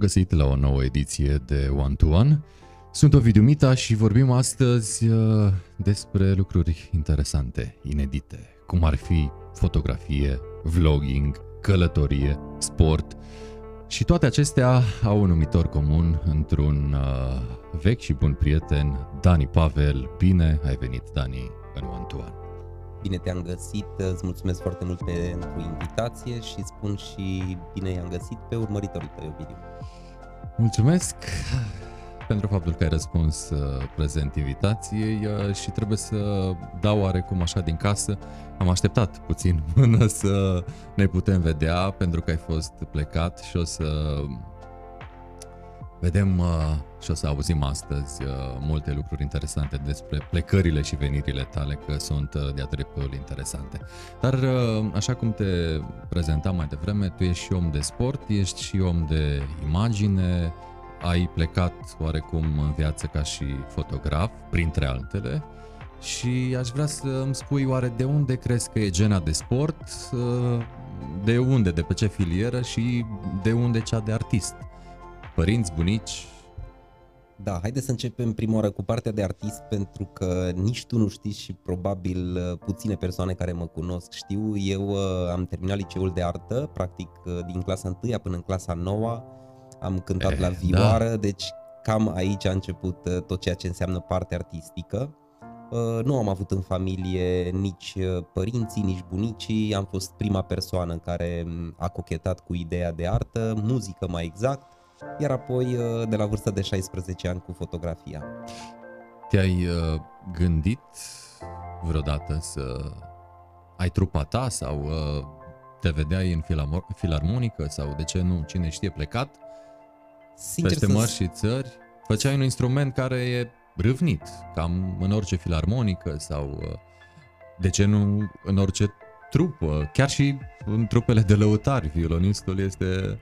găsit la o nouă ediție de One to One. Sunt Ovidiu Mita și vorbim astăzi uh, despre lucruri interesante, inedite, cum ar fi fotografie, vlogging, călătorie, sport și toate acestea au un numitor comun într-un uh, vechi și bun prieten, Dani Pavel. Bine ai venit, Dani, în One to One. Bine te-am găsit, îți mulțumesc foarte mult pentru invitație și spun și bine i-am găsit pe urmăritorii tăi, Ovidiu. Mulțumesc pentru faptul că ai răspuns uh, prezent invitației uh, și trebuie să dau oarecum așa din casă. Am așteptat puțin până să ne putem vedea pentru că ai fost plecat și o să Vedem uh, și o să auzim astăzi uh, multe lucruri interesante despre plecările și venirile tale, că sunt uh, de-a dreptul interesante. Dar, uh, așa cum te prezentam mai devreme, tu ești și om de sport, ești și om de imagine, ai plecat oarecum în viață ca și fotograf, printre altele, și aș vrea să îmi spui oare de unde crezi că e gena de sport, uh, de unde, de pe ce filieră? Și de unde cea de artist? Părinți, bunici? Da, haide să începem prima oară cu partea de artist pentru că nici tu nu știi și probabil uh, puține persoane care mă cunosc știu. Eu uh, am terminat liceul de artă, practic uh, din clasa 1 până în clasa 9 am cântat e, la vioară, da. deci cam aici a început tot ceea ce înseamnă partea artistică. Nu am avut în familie nici părinții, nici bunicii, am fost prima persoană care mm, a cochetat cu ideea de artă, muzică mai exact iar apoi uh, de la vârsta de 16 ani cu fotografia. Te-ai uh, gândit vreodată să ai trupa ta sau uh, te vedeai în filarmonică sau de ce nu, cine știe, plecat Sincer peste mări și țări? Făceai un instrument care e râvnit, cam în orice filarmonică sau de ce nu în orice trupă, chiar și în trupele de lăutari, violonistul este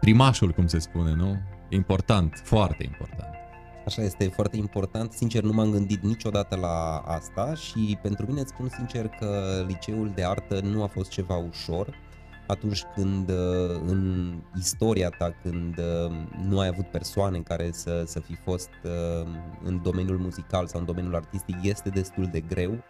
primașul, cum se spune, nu? Important, foarte important. Așa este, foarte important. Sincer, nu m-am gândit niciodată la asta și pentru mine îți spun sincer că liceul de artă nu a fost ceva ușor atunci când uh, în istoria ta, când uh, nu ai avut persoane care să, să fi fost uh, în domeniul muzical sau în domeniul artistic, este destul de greu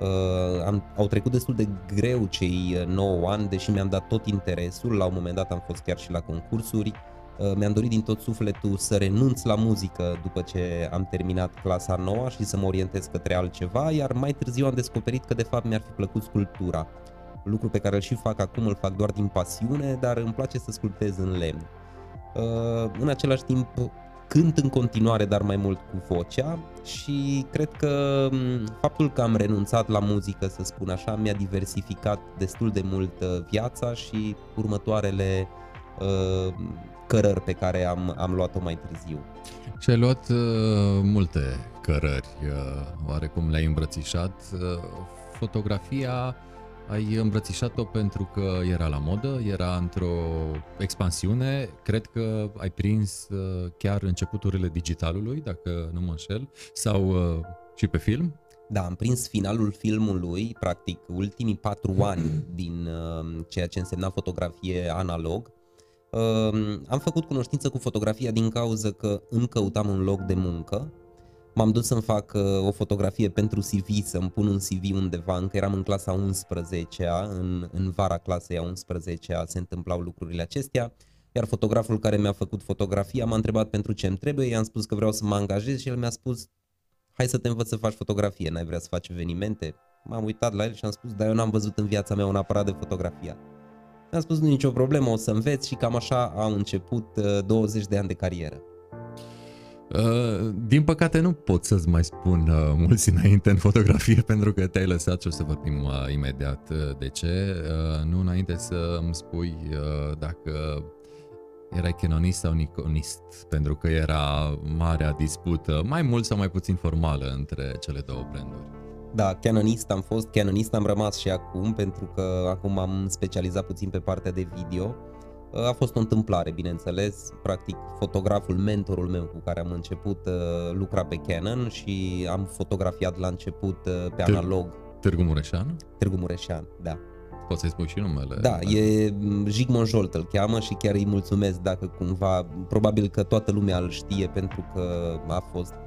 Uh, am, au trecut destul de greu cei 9 uh, ani, deși mi-am dat tot interesul, la un moment dat am fost chiar și la concursuri, uh, mi-am dorit din tot sufletul să renunț la muzică după ce am terminat clasa 9 și să mă orientez către altceva, iar mai târziu am descoperit că de fapt mi-ar fi plăcut sculptura. Lucru pe care îl și fac acum, îl fac doar din pasiune, dar îmi place să sculptez în lemn. Uh, în același timp, cânt în continuare, dar mai mult cu vocea și cred că faptul că am renunțat la muzică, să spun așa, mi-a diversificat destul de mult uh, viața și următoarele uh, cărări pe care am, am luat-o mai târziu. Și ai luat uh, multe cărări, uh, oarecum le-ai îmbrățișat. Uh, fotografia ai îmbrățișat-o pentru că era la modă, era într-o expansiune. Cred că ai prins uh, chiar începuturile digitalului, dacă nu mă înșel, sau uh, și pe film. Da, am prins finalul filmului, practic ultimii patru ani din uh, ceea ce însemna fotografie analog. Am făcut cunoștință cu fotografia din cauza că îmi căutam un loc de muncă M-am dus să-mi fac uh, o fotografie pentru CV, să-mi pun un CV undeva, încă eram în clasa 11-a, în, în vara clasei a 11-a se întâmplau lucrurile acestea, iar fotograful care mi-a făcut fotografia m-a întrebat pentru ce îmi trebuie, i-am spus că vreau să mă angajez și el mi-a spus hai să te învăț să faci fotografie, n-ai vrea să faci evenimente? M-am uitat la el și am spus, dar eu n-am văzut în viața mea un aparat de fotografia. Mi-a spus, nu nicio problemă, o să înveți și cam așa au început 20 uh, de ani de carieră. Uh, din păcate nu pot să-ți mai spun uh, mulți înainte în fotografie pentru că te-ai lăsat și o să vorbim uh, imediat uh, de ce. Uh, nu înainte să îmi spui uh, dacă erai canonist sau niconist, pentru că era marea dispută, mai mult sau mai puțin formală între cele două branduri. Da, canonist am fost, canonist am rămas și acum, pentru că acum am specializat puțin pe partea de video a fost o întâmplare, bineînțeles. Practic, fotograful, mentorul meu cu care am început, uh, lucra pe Canon și am fotografiat la început uh, pe analog. Târgu Mureșan? Târgu Mureșan, da. Poți să-i spui și numele. Da, e Jigmon Jolt îl cheamă și chiar îi mulțumesc dacă cumva, probabil că toată lumea îl știe pentru că a fost uh,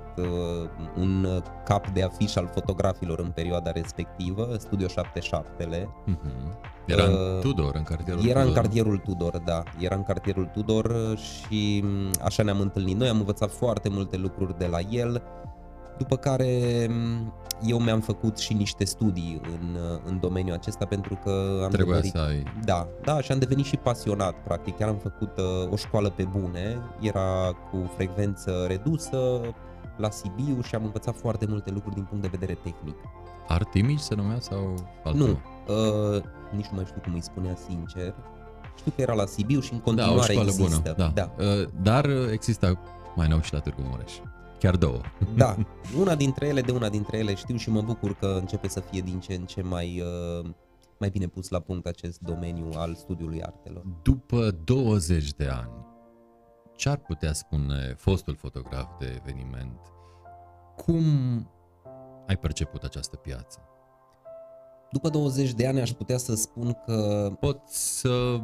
un cap de afiș al fotografilor în perioada respectivă, Studio 77-le. Mhm. Era în Uh, Tudor, în cartierul Era în Tudor. cartierul Tudor, da. Era în cartierul Tudor și m, așa ne-am întâlnit noi, am învățat foarte multe lucruri de la el, după care m, eu mi-am făcut și niște studii în, în domeniul acesta pentru că am Trebuia devenit... să ai... Da, da, și am devenit și pasionat, practic. Chiar am făcut uh, o școală pe bune, era cu frecvență redusă la Sibiu și am învățat foarte multe lucruri din punct de vedere tehnic. Artimici se numea sau altceva? Nu, uh, nici nu mai știu cum îi spunea sincer. Știu că era la Sibiu și în Da, o continuare școală există. bună. Da. da. Uh, Dar uh, există mai nou și la Târgu Mureș. Chiar două. Da, una dintre ele, de una dintre ele știu și mă bucur că începe să fie din ce în ce mai, uh, mai bine pus la punct acest domeniu al studiului artelor. După 20 de ani, ce ar putea spune fostul fotograf de eveniment? Cum ai perceput această piață? După 20 de ani aș putea să spun că Poți să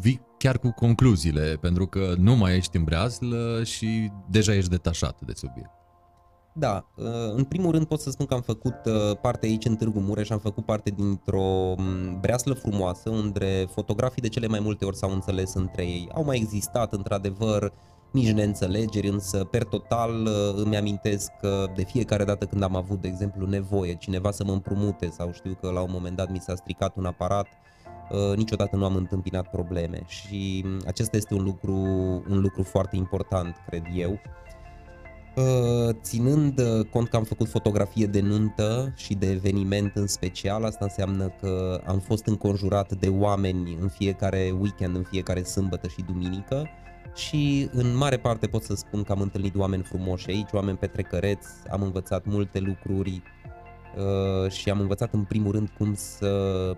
vii chiar cu concluziile, pentru că nu mai ești în breazlă și deja ești detașat de subiect. Da, uh, în primul rând pot să spun că am făcut uh, parte aici în Târgu Mureș, am făcut parte dintr-o m, breaslă frumoasă unde fotografii de cele mai multe ori s-au înțeles între ei. Au mai existat într-adevăr mici neînțelegeri, însă per total uh, îmi amintesc că de fiecare dată când am avut, de exemplu, nevoie, cineva să mă împrumute sau știu că la un moment dat mi s-a stricat un aparat, uh, niciodată nu am întâmpinat probleme și m, acesta este un lucru, un lucru foarte important, cred eu. Uh, Ținând uh, cont că am făcut fotografie de nuntă și de eveniment în special, asta înseamnă că am fost înconjurat de oameni în fiecare weekend, în fiecare sâmbătă și duminică și în mare parte pot să spun că am întâlnit oameni frumoși aici, oameni petrecăreți, am învățat multe lucruri uh, și am învățat în primul rând cum să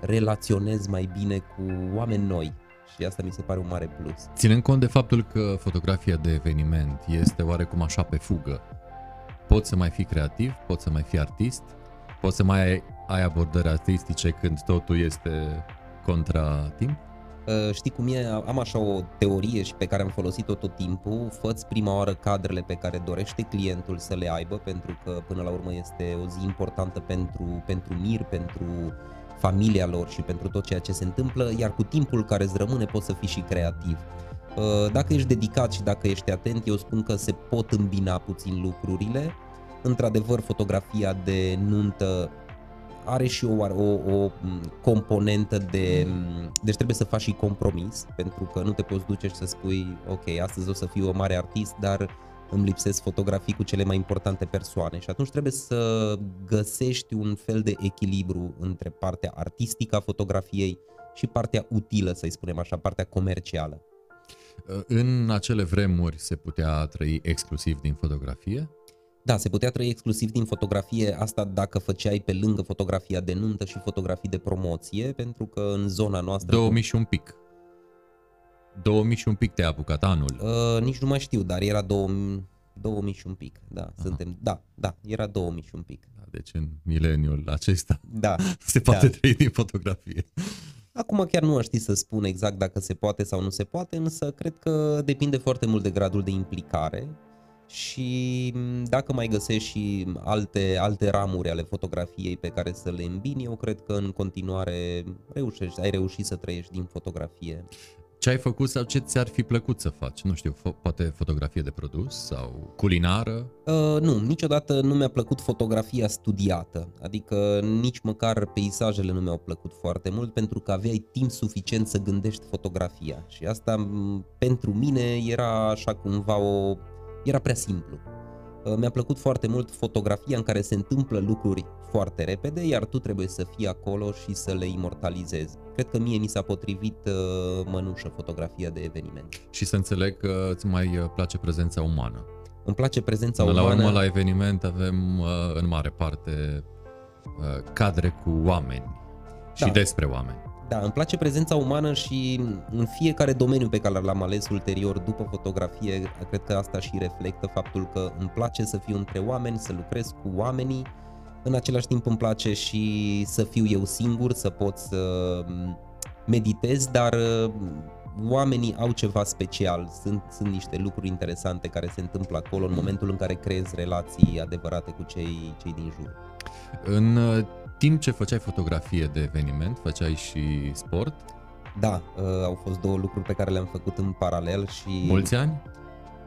relaționez mai bine cu oameni noi și asta mi se pare un mare plus. Ținând cont de faptul că fotografia de eveniment este oarecum așa pe fugă, poți să mai fii creativ, poți să mai fii artist, poți să mai ai, ai abordări artistice când totul este contra timp? Uh, Știi cum e? Am așa o teorie și pe care am folosit-o tot timpul. Făți prima oară cadrele pe care dorește clientul să le aibă, pentru că până la urmă este o zi importantă pentru, pentru mir, pentru familia lor și pentru tot ceea ce se întâmplă, iar cu timpul care îți rămâne poți să fii și creativ. Uh, Dacă ești dedicat și dacă ești atent, eu spun că se pot îmbina puțin lucrurile. Într-adevăr, fotografia de nuntă are și o, o, o m, componentă de... m, Deci trebuie să faci și compromis, pentru că nu te poți duce și să spui, ok, astăzi o să fiu o mare artist, dar îmi lipsesc fotografii cu cele mai importante persoane și atunci trebuie să găsești un fel de echilibru între partea artistică a fotografiei și partea utilă, să-i spunem așa, partea comercială. În acele vremuri se putea trăi exclusiv din fotografie? Da, se putea trăi exclusiv din fotografie, asta dacă făceai pe lângă fotografia de nuntă și fotografii de promoție, pentru că în zona noastră... 2000 și un pic. 2000 și un pic te-a apucat anul. Uh, nici nu mai știu, dar era 2000, 2000 și un pic, da, suntem, da, da, era 2000 și un pic, Da, Deci în mileniul acesta da. se poate Da. trăi din fotografie. Acum chiar nu aș ști să spun exact dacă se poate sau nu se poate, însă cred că depinde foarte mult de gradul de implicare și m, dacă mai găsești și alte, alte ramuri ale fotografiei pe care să le îmbini, eu cred că în continuare reușești, ai reușit să trăiești din fotografie. Ce ai făcut sau ce ți-ar fi plăcut să faci? Nu știu, fo- poate fotografie de produs sau culinară? Uh, nu, niciodată nu mi-a plăcut fotografia studiată, adică nici măcar peisajele nu mi-au plăcut foarte mult pentru că aveai timp suficient să gândești fotografia și asta m, pentru mine era așa cumva o... era prea simplu. Uh, Mi-a plăcut foarte mult fotografia în care se întâmplă lucruri foarte repede, iar tu trebuie să fii acolo și să le imortalizezi. Cred că mie mi s-a potrivit uh, mănușă fotografia de eveniment. Și să înțeleg că îți mai uh, place prezența umană. Îmi place prezența Până la umană. urmă, la eveniment avem uh, în mare parte uh, cadre cu oameni și Da. despre oameni. Da, îmi place prezența umană și în fiecare domeniu pe care l-am ales ulterior după fotografie, cred că asta și reflectă faptul că îmi place să fiu între oameni, să lucrez cu oamenii În același timp îmi place și să fiu eu singur, să pot să mm, meditez, dar mm, oamenii au ceva special, sunt, sunt niște lucruri interesante care se întâmplă acolo în momentul în care creezi relații adevărate cu cei, cei din jur. În uh, timp ce făceai fotografie de eveniment, făceai și sport? Da, uh, au fost două lucruri pe care le-am făcut în paralel și... Mulți ani?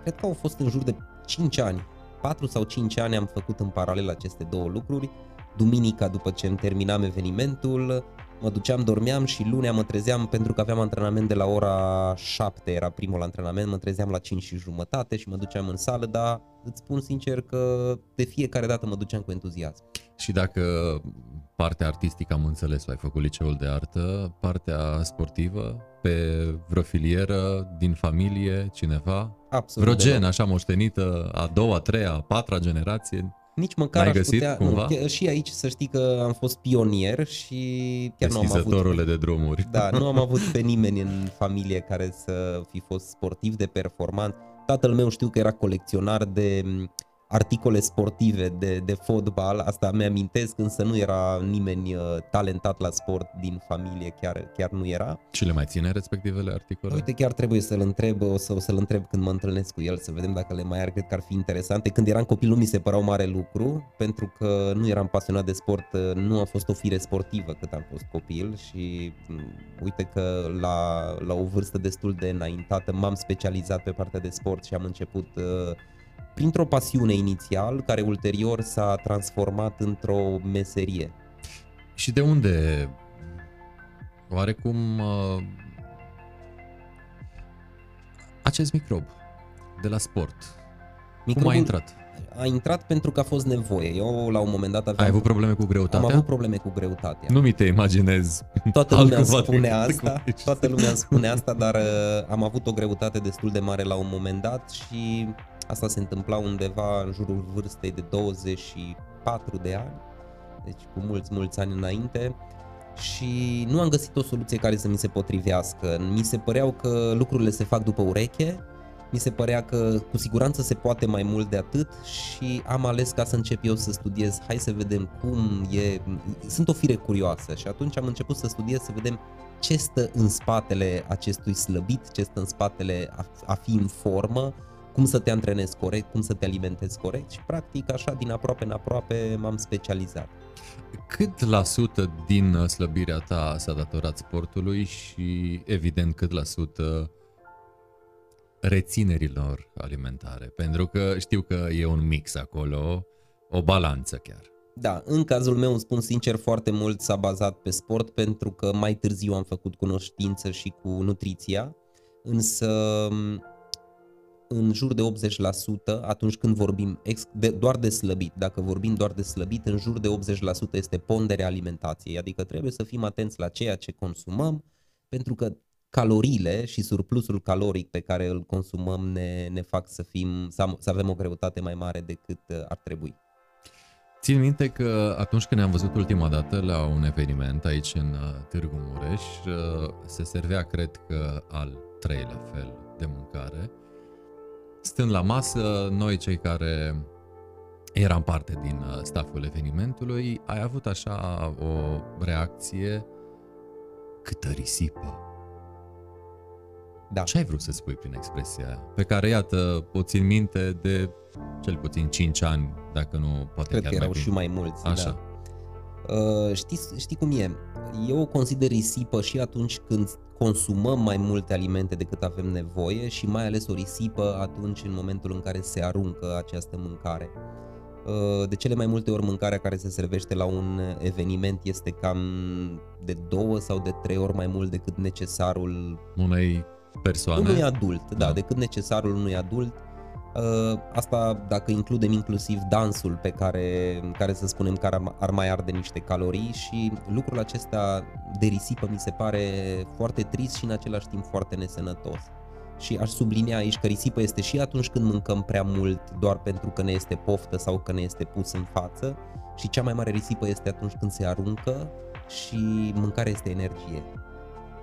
Cred că au fost în jur de 5 ani. 4 sau 5 ani am făcut în paralel aceste două lucruri. Duminica, după ce îmi terminam evenimentul, mă duceam, dormeam și lunea mă trezeam pentru că aveam antrenament de la ora 7, era primul antrenament, mă trezeam la 5 și jumătate și mă duceam în sală, dar îți spun sincer că de fiecare dată mă duceam cu entuziasm. Și dacă partea artistică am înțeles, ai făcut liceul de artă, partea sportivă, pe vreo filieră, din familie, cineva? Absolut. Vreo gen, așa moștenită, a doua, a treia, a patra generație? Nici măcar N-ai aș găsit putea, cumva? Nu, și aici să știi că am fost pionier și chiar nu am avut Deschizătorule de drumuri. Da, nu am avut pe nimeni în familie care să fi fost sportiv de performanță. Tatăl meu știu că era colecționar de m, articole sportive de, de fotbal, asta mi-amintesc, însă nu era nimeni uh, talentat la sport din familie, chiar, chiar nu era. Și le mai ține respectivele articole? Uite, chiar trebuie să-l întreb, o, să, o să-l întreb când mă întâlnesc cu el, să vedem dacă le mai are, cred că ar fi interesante. Când eram copil nu mi se păreau mare lucru, pentru că nu eram pasionat de sport, uh, nu a fost o fire sportivă cât am fost copil și m, uite că la, la o vârstă destul de înaintată m-am specializat pe partea de sport și am început uh, printr-o pasiune inițial, care ulterior s-a transformat într-o meserie. Și de unde oarecum uh, acest microb de la sport? Cum a Microbul intrat? A intrat pentru că a fost nevoie. Eu la un moment dat aveam Ai avut probleme cu greutatea? Am avut probleme cu greutatea. Nu mi te imaginez. Toată lumea altcumva spune decât asta, cum ești. toată lumea spune asta, dar uh, am avut o greutate destul de mare la un moment dat și asta se întâmpla undeva în jurul vârstei de 24 de ani, deci cu mulți, mulți ani înainte și nu am găsit o soluție care să mi se potrivească. Mi se păreau că lucrurile se fac după ureche, mi se părea că cu siguranță se poate mai mult de atât și am ales ca să încep eu să studiez. Hai să vedem cum e. Sunt o fire curioasă și atunci am început să studiez să vedem ce stă în spatele acestui slăbit, ce stă în spatele a, a fi în formă, cum să te antrenezi corect, cum să te alimentezi corect și practic așa din aproape în aproape m-am specializat. Cât la sută din uh, slăbirea ta s-a datorat sportului și evident cât la sută reținerilor alimentare? Pentru că știu că e un mix acolo, o balanță chiar. Da, în cazul meu îmi spun sincer foarte mult s-a bazat pe sport pentru că mai târziu am făcut cunoștință și cu nutriția, însă m, în jur de 80% atunci când vorbim ex, de, doar de slăbit, dacă vorbim doar de slăbit, în jur de 80% este ponderea alimentației, adică trebuie să fim atenți la ceea ce consumăm pentru că caloriile și surplusul caloric pe care îl consumăm ne, ne fac să, fim, să, am, să avem o greutate mai mare decât uh, ar trebui. Țin minte că atunci când ne-am văzut ultima dată la un eveniment aici în uh, Târgu Mureș, uh, se servea, cred că, al treilea fel de mâncare. Stând la masă, noi cei care eram parte din uh, staful evenimentului, ai avut așa o reacție câtă risipă. Da. Ce ai vrut să spui prin expresia aia? Pe care, iată, o țin minte de cel puțin 5 ani, dacă nu, poate Cred chiar că erau mai și bine. mai mulți. Așa. Da. Uh, știți, știi cum e? Eu o consider risipă și atunci când consumăm mai multe alimente decât avem nevoie și mai ales o risipă atunci în momentul în care se aruncă această mâncare. Uh, De cele mai multe ori mâncarea care se servește la un eveniment este cam de două sau de trei ori mai mult decât necesarul Unei persoane. unui adult, da, Da. decât necesarul unui adult. Uh, Asta dacă includem inclusiv dansul pe care, care să spunem că ar, ar mai arde niște calorii și lucrul acesta de risipă mi se pare foarte trist și în același timp foarte nesănătos. Și aș sublinia aici că risipă este și atunci când mâncăm prea mult doar pentru că ne este poftă sau că ne este pus în față și cea mai mare risipă este atunci când se aruncă și mâncarea este energie.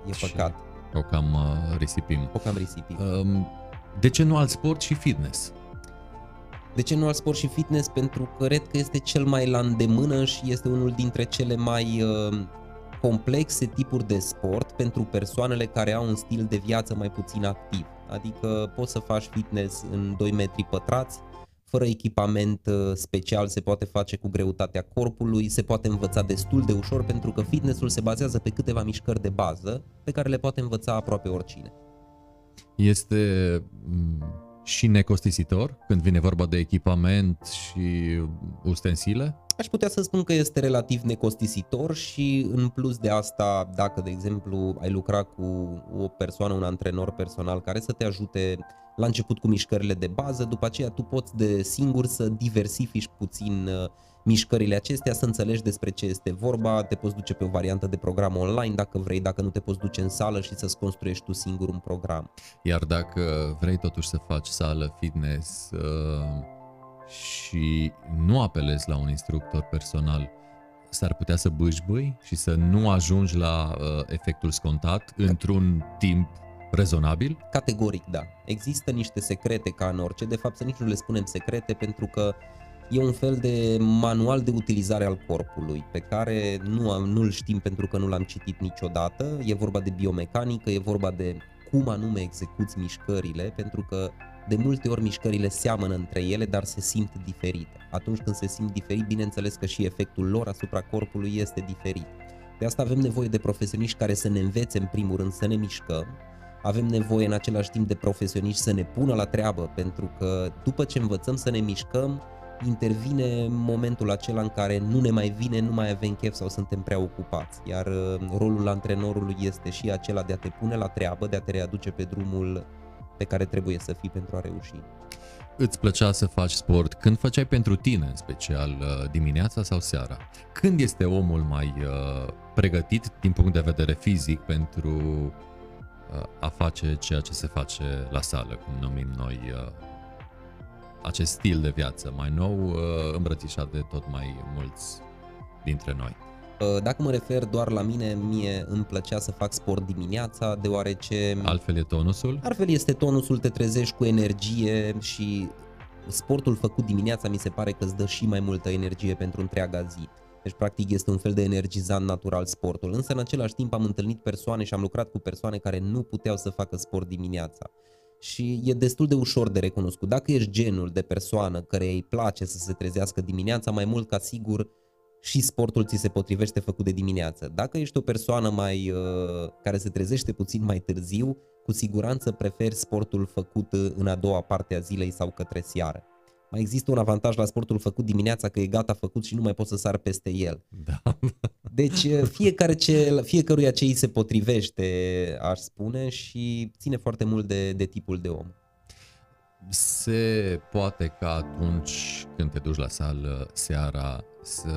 E Și- păcat. O cam uh, risipim. O cam risipit. Um, de ce nu alt sport și fitness? De ce nu al sport și fitness? Pentru că cred că este cel mai la îndemână și este unul dintre cele mai uh, complexe tipuri de sport pentru persoanele care au un stil de viață mai puțin activ. Adică poți să faci fitness în 2 metri pătrați, fără echipament uh, special, se poate face cu greutatea corpului, se poate învăța destul de ușor pentru că fitnessul se bazează pe câteva mișcări de bază pe care le poate învăța aproape oricine. Este mm, și necostisitor când vine vorba de echipament și ustensile? Aș putea să spun că este relativ necostisitor și în plus de asta, dacă de exemplu ai lucra cu o persoană, un antrenor personal care să te ajute la început cu mișcările de bază, după aceea tu poți de singur să diversifici puțin uh, mișcările acestea, să înțelegi despre ce este vorba, te poți duce pe o variantă de program online dacă vrei, dacă nu te poți duce în sală și să-ți construiești tu singur un program. Iar dacă vrei totuși să faci sală, fitness uh, și nu apelezi la un instructor personal, s-ar putea să bâșbâi și să nu ajungi la uh, efectul scontat într-un timp rezonabil? Categoric, da. Există niște secrete ca în orice, de fapt să nici nu le spunem secrete pentru că e un fel de manual de utilizare al corpului pe care nu, nu-l știm pentru că nu l-am citit niciodată. E vorba de biomecanică, e vorba de cum anume execuți mișcările, pentru că de multe ori mișcările seamănă între ele, dar se simt diferite. Atunci când se simt diferit, bineînțeles că și efectul lor asupra corpului este diferit. De asta avem nevoie de profesioniști care să ne învețe în primul rând să ne mișcăm, avem nevoie în același timp de profesioniști să ne pună la treabă, pentru că după ce învățăm să ne mișcăm, intervine momentul acela în care nu ne mai vine, nu mai avem chef sau suntem prea ocupați. Iar uh, rolul antrenorului este și acela de a te pune la treabă, de a te readuce pe drumul pe care trebuie să fii pentru a reuși. Îți plăcea să faci sport când făceai pentru tine, în special uh, dimineața sau seara? Când este omul mai uh, pregătit din punct de vedere fizic pentru a face ceea ce se face la sală, cum numim noi acest stil de viață mai nou îmbrățișat de tot mai mulți dintre noi. Dacă mă refer doar la mine, mie îmi plăcea să fac sport dimineața, deoarece... Altfel e tonusul? Altfel este tonusul, te trezești cu energie și sportul făcut dimineața mi se pare că îți dă și mai multă energie pentru întreaga zi. Deci, practic, este un fel de energizant natural sportul. Însă, în același timp, am întâlnit persoane și am lucrat cu persoane care nu puteau să facă sport dimineața. Și e destul de ușor de recunoscut. Dacă ești genul de persoană care îi place să se trezească dimineața, mai mult ca sigur și sportul ți se potrivește făcut de dimineață. Dacă ești o persoană mai uh, care se trezește puțin mai târziu, cu siguranță preferi sportul făcut uh, în a doua parte a zilei sau către seară mai există un avantaj la sportul făcut dimineața că e gata făcut și nu mai poți să sar peste el. Da. Deci fiecare ce, fiecăruia ce îi se potrivește, aș spune, și ține foarte mult de, de tipul de om. Se poate ca atunci când te duci la sală seara să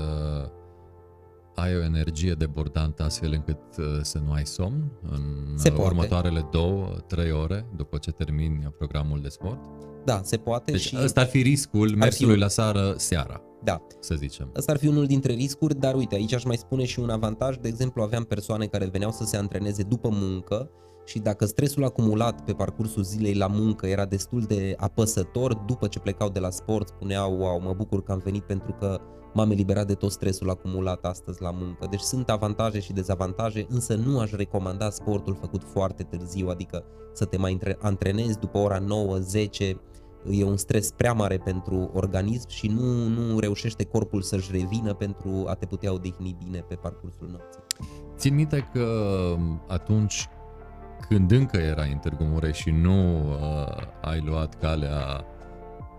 ai o energie debordantă astfel încât să nu ai somn în Se următoarele două, trei ore după ce termini programul de sport? Da, se poate deci și... ăsta ar fi riscul mersului fi... la seară seara. Da. Să zicem. Ăsta ar fi unul dintre riscuri, dar uite, aici aș mai spune și un avantaj. De exemplu, aveam persoane care veneau să se antreneze după muncă și dacă stresul acumulat pe parcursul zilei la muncă era destul de apăsător, după ce plecau de la sport spuneau, wow, mă bucur că am venit pentru că m-am eliberat de tot stresul acumulat astăzi la muncă. Deci sunt avantaje și dezavantaje, însă nu aș recomanda sportul făcut foarte târziu, adică să te mai antrenezi după ora 9-10, e un stres prea mare pentru organism și nu, nu reușește corpul să-și revină pentru a te putea odihni bine pe parcursul nopții. Țin minte că atunci când încă era în Târgu Mureș și nu uh, ai luat calea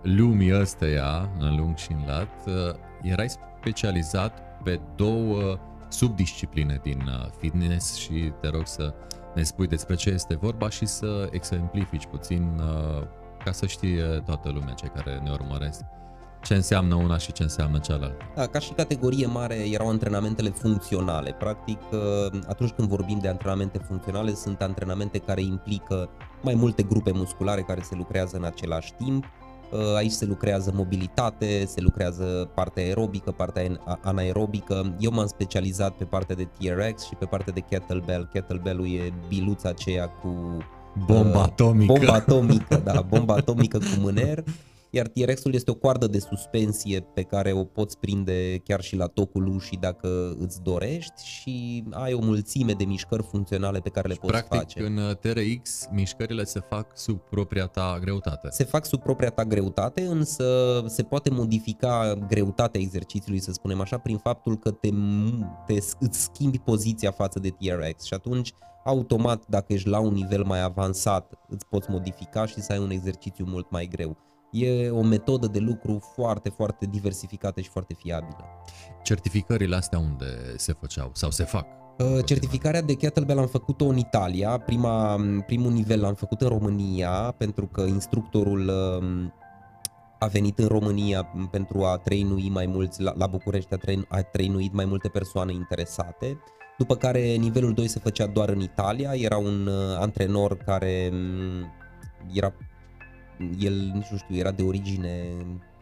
lumii ăsteia în lung și în lat, uh, erai specializat pe două subdiscipline din uh, fitness și te rog să ne spui despre ce este vorba și să exemplifici puțin uh, ca să știe toată lumea, cei care ne urmăresc, ce înseamnă una și ce înseamnă cealaltă. Da, ca și categorie mare erau antrenamentele funcționale. Practic, uh, atunci când vorbim de antrenamente funcționale, sunt antrenamente care implică mai multe grupe musculare care se lucrează în același timp. Uh, aici se lucrează mobilitate, se lucrează partea aerobică, partea anaerobică. Eu m-am specializat pe partea de TRX și pe partea de kettlebell. Kettlebell-ul e biluța aceea cu Bomba atomică. Bomba atomică, da, bomba atomică cu mâner. Iar TRX-ul este o coardă de suspensie pe care o poți prinde chiar și la tocul ușii dacă îți dorești și ai o mulțime de mișcări funcționale pe care le poți Practic, face. în uh, TRX, mișcările se fac sub propria ta greutate. Se fac sub propria ta greutate, însă se poate modifica greutatea exercițiului, să spunem așa, prin faptul că te, te, îți schimbi poziția față de TRX și atunci automat dacă ești la un nivel mai avansat îți poți modifica și să ai un exercițiu mult mai greu. E o metodă de lucru foarte, foarte diversificată și foarte fiabilă. Certificările astea unde se făceau sau se fac? Uh, certificarea de kettlebell am făcut-o în Italia, Prima, primul nivel l-am făcut în România pentru că instructorul um, a venit în România pentru a trainui mai mulți, la, la București a, train, a trainuit mai multe persoane interesate, după care nivelul 2 se făcea doar în Italia, era un uh, antrenor care um, era, el nici nu știu, era de origine,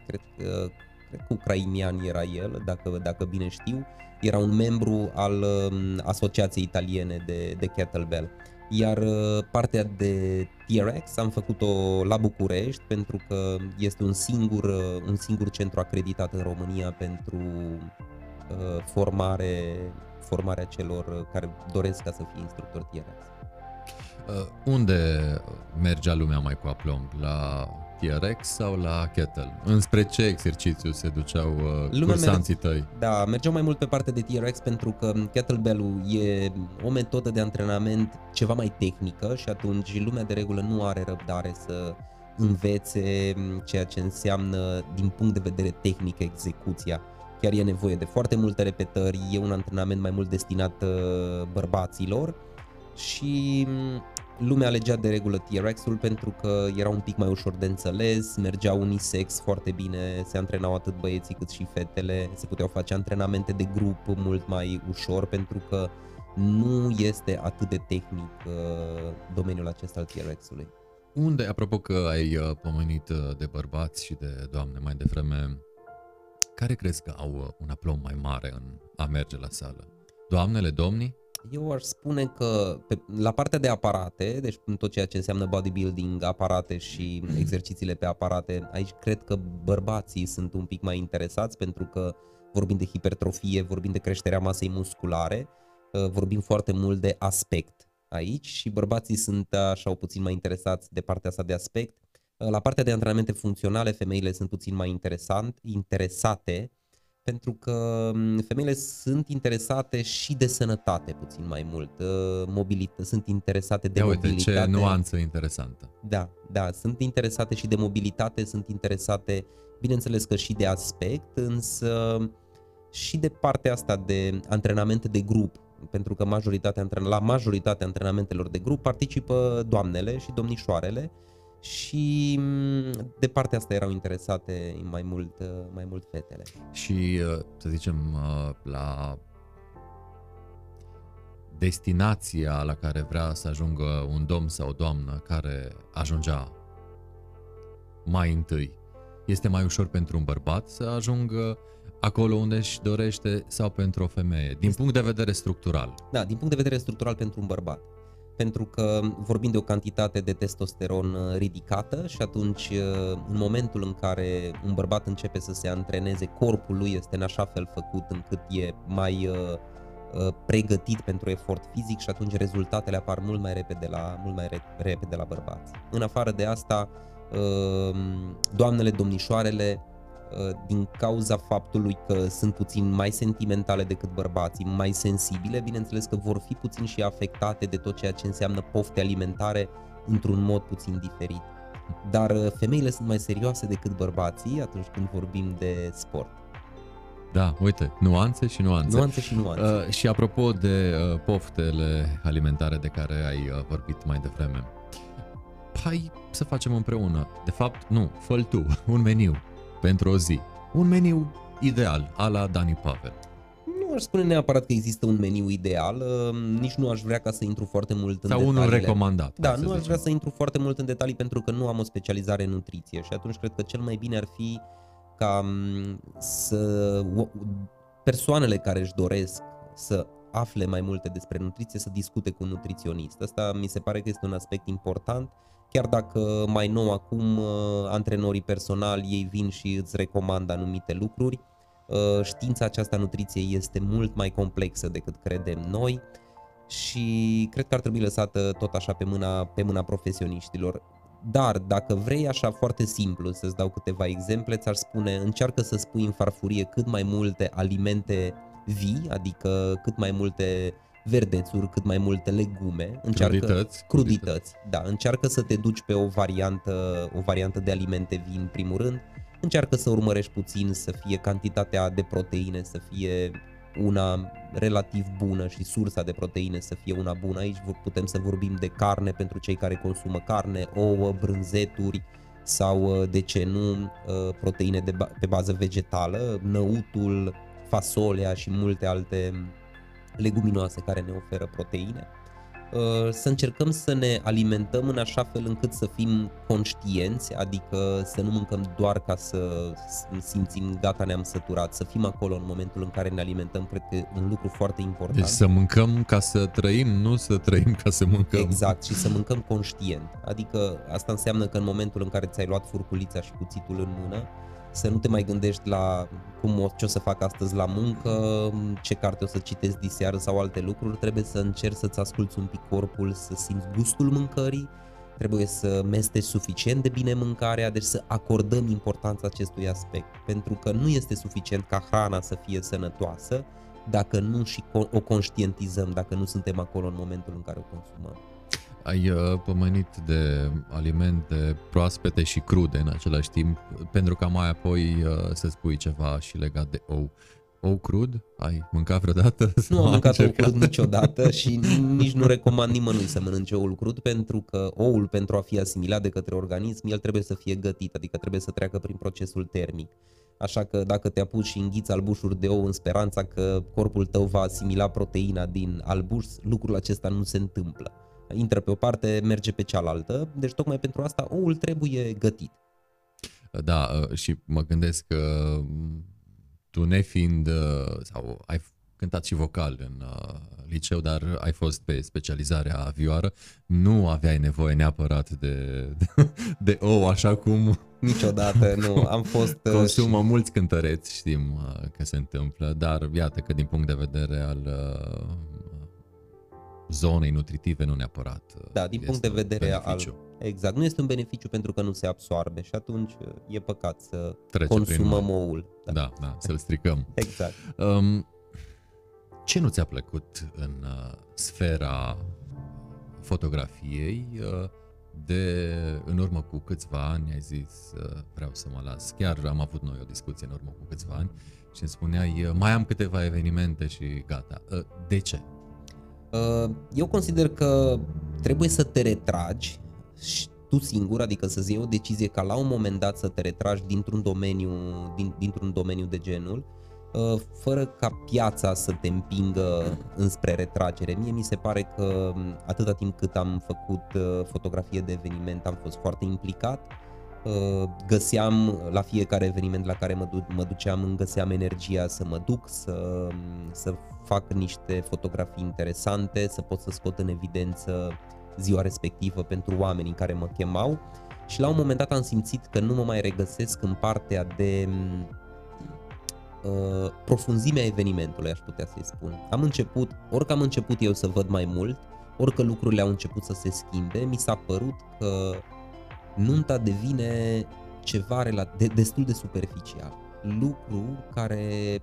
cred că, cred că ucrainian era el, dacă, dacă bine știu, era un membru al um, Asociației Italiene de, de Kettlebell. Iar uh, partea de TRX am făcut-o la București pentru că este un singur, uh, un singur centru acreditat în România pentru uh, formare, formarea celor care doresc ca să fie instructor TRX. Uh, unde mergea lumea mai cu aplomb? La TRX sau la kettle? Înspre ce exercițiu se duceau uh, lumea cursanții merge, tăi? Da, mergeau mai mult pe partea de TRX pentru că kettlebell-ul e o metodă de antrenament ceva mai tehnică și atunci lumea de regulă nu are răbdare să învețe ceea ce înseamnă din punct de vedere tehnic execuția. Chiar e nevoie de foarte multe repetări, e un antrenament mai mult destinat uh, bărbaților și lumea alegea de regulă TRX-ul pentru că era un pic mai ușor de înțeles, mergea unisex foarte bine, se antrenau atât băieții cât și fetele, se puteau face antrenamente de grup mult mai ușor pentru că nu este atât de tehnic uh, domeniul acesta al TRX-ului. Unde, apropo că ai uh, pomenit uh, de bărbați și de doamne mai devreme, care crezi că au un aplom mai mare în a merge la sală? Doamnele, domnii? Eu aș spune că pe, la partea de aparate, deci tot ceea ce înseamnă bodybuilding, aparate și exercițiile pe aparate, aici cred că bărbații sunt un pic mai interesați pentru că vorbim de hipertrofie, vorbim de creșterea masei musculare, uh, vorbim foarte mult de aspect aici și bărbații sunt așa puțin mai interesați de partea asta de aspect. Uh, la partea de antrenamente funcționale, femeile sunt puțin mai interesant, interesate pentru că mm, femeile sunt interesate și de sănătate puțin mai mult, mobilită, sunt interesate de Ia mobilitate. Uite, ce nuanță interesantă. Da, da, sunt interesate și de mobilitate, sunt interesate, bineînțeles că și de aspect, însă și de partea asta de antrenamente de grup, pentru că majoritatea, la majoritatea antrenamentelor de grup participă doamnele și domnișoarele, și mm, de partea asta erau interesate mai mult, uh, mai mult fetele. Și uh, să zicem uh, la destinația la care vrea să ajungă un domn sau o doamnă care ajungea mai întâi. Este mai ușor pentru un bărbat să ajungă acolo unde își dorește sau pentru o femeie, din punct de vedere structural. Da, din punct de vedere structural pentru un bărbat pentru că vorbim de o cantitate de testosteron uh, ridicată și atunci uh, în momentul în care un bărbat începe să se antreneze, corpul lui este în așa fel făcut încât e mai uh, pregătit pentru efort fizic și atunci rezultatele apar mult mai repede la, mult mai repede la bărbați. În afară de asta, doamnele, domnișoarele Uh, din cauza faptului că sunt puțin mai sentimentale decât bărbații, mai sensibile, bineînțeles că vor fi puțin și afectate de tot ceea ce înseamnă pofte alimentare într-un mod puțin diferit. Dar uh, femeile sunt mai serioase decât bărbații atunci când vorbim de sport. Da, uite, nuanțe și nuanțe. Nuanțe și nuanțe. Uh, și apropo de uh, poftele alimentare de care ai uh, vorbit mai devreme, hai să facem împreună. De fapt, nu, fă tu, un meniu pentru o zi. Un meniu ideal, a la Dani Pavel. Nu aș spune neapărat că există un meniu ideal, uh, nici nu aș vrea ca să intru foarte mult în Sau detaliile. unul recomandat. Da, nu aș vrea să intru foarte mult în detalii pentru că nu am o specializare în nutriție și atunci cred că cel mai bine ar fi ca mm, să persoanele care își doresc să afle mai multe despre nutriție, să discute cu un nutriționist. Asta mi se pare că este un aspect important, chiar dacă mai nou acum uh, antrenorii personali ei vin și îți recomandă anumite lucruri, uh, știința aceasta nutriției este mult mai complexă decât credem noi și cred că ar trebui lăsată tot așa pe mâna, pe mâna profesioniștilor. Dar dacă vrei așa foarte simplu să-ți dau câteva exemple, ți-ar spune încearcă să spui în farfurie cât mai multe alimente vii, adică cât mai multe verdețuri, cât mai multe legume, încearcă Crudități. crudități. Da, încearcă să te duci pe o variantă, o variantă de alimente vii în primul rând. Încearcă să urmărești puțin să fie cantitatea de proteine să fie una relativ bună și sursa de proteine să fie una bună. Aici putem să vorbim de carne pentru cei care consumă carne, ouă, brânzeturi sau, de ce nu, proteine de ba- pe bază vegetală, năutul, fasolea și multe alte leguminoase care ne oferă proteine. Uh, să încercăm să ne alimentăm în așa fel încât să fim conștienți, adică să nu mâncăm doar ca să simțim gata ne-am săturat, să fim acolo în momentul în care ne alimentăm, cred că e un lucru foarte important. Deci să mâncăm ca să trăim, nu să trăim ca să mâncăm. Exact, și să mâncăm conștient. Adică asta înseamnă că în momentul în care ți-ai luat furculița și cuțitul în mână, să nu te mai gândești la cum o, ce o să fac astăzi la muncă, ce carte o să citesc diseară sau alte lucruri, trebuie să încerci să-ți asculți un pic corpul, să simți gustul mâncării, trebuie să meste suficient de bine mâncarea, deci să acordăm importanța acestui aspect, pentru că nu este suficient ca hrana să fie sănătoasă dacă nu și o conștientizăm, dacă nu suntem acolo în momentul în care o consumăm. Ai uh, pomenit de alimente proaspete și crude în același timp, pentru ca mai apoi uh, să spui ceva și legat de ou. Ou crud? Ai mâncat vreodată? Nu am mâncat ou crud niciodată și nici nu recomand nimănui să mănânce oul crud pentru că oul pentru a fi asimilat de către organism, el trebuie să fie gătit, adică trebuie să treacă prin procesul termic. Așa că dacă te apuci și înghiți albușuri de ou în speranța că corpul tău va asimila proteina din albuș, lucrul acesta nu se întâmplă intră pe o parte, merge pe cealaltă, deci tocmai pentru asta oul trebuie gătit. Da, uh, și mă gândesc că mm, tu nefiind, uh, sau ai cântat și vocal în uh, liceu, dar ai fost pe specializarea vioară, nu aveai nevoie neapărat de, de, de ou, așa cum... Niciodată, nu. Am fost... Consumă și... mulți cântăreți, știm că se întâmplă, dar iată că din punct de vedere al zonei nutritive, nu neapărat. Da, din punct de vedere al. Exact, nu este un beneficiu pentru că nu se absorbe și atunci uh, e păcat să Trece consumăm prin... oul. Da, da, da să-l stricăm. exact. Um, ce nu ți-a plăcut în uh, sfera fotografiei? Uh, de în urmă cu câțiva ani ai zis uh, vreau să mă las. Chiar am avut noi o discuție în urmă cu câțiva ani și îmi spuneai uh, mai am câteva evenimente și gata. Uh, de ce? Uh, eu consider că trebuie să te retragi și tu singur, adică să-ți iei o decizie ca la un moment dat să te retragi dintr-un domeniu, din, dintr-un domeniu de genul, uh, fără ca piața să te împingă înspre retragere. Mie mi se pare că um, atâta timp cât am făcut uh, fotografie de eveniment am fost foarte implicat, găseam la fiecare eveniment la care mă, du- mă duceam, îmi găseam energia să mă duc, să, um, să fac niște fotografii interesante, să pot să scot în evidență ziua respectivă pentru oamenii care mă chemau și la un moment dat am simțit că nu mă mai regăsesc în partea de uh, profunzimea evenimentului, aș putea să-i spun. Am început, orică am început eu să văd mai mult, orică lucrurile au început să se schimbe, mi s-a părut că nunta devine ceva de, destul de superficial. Lucru care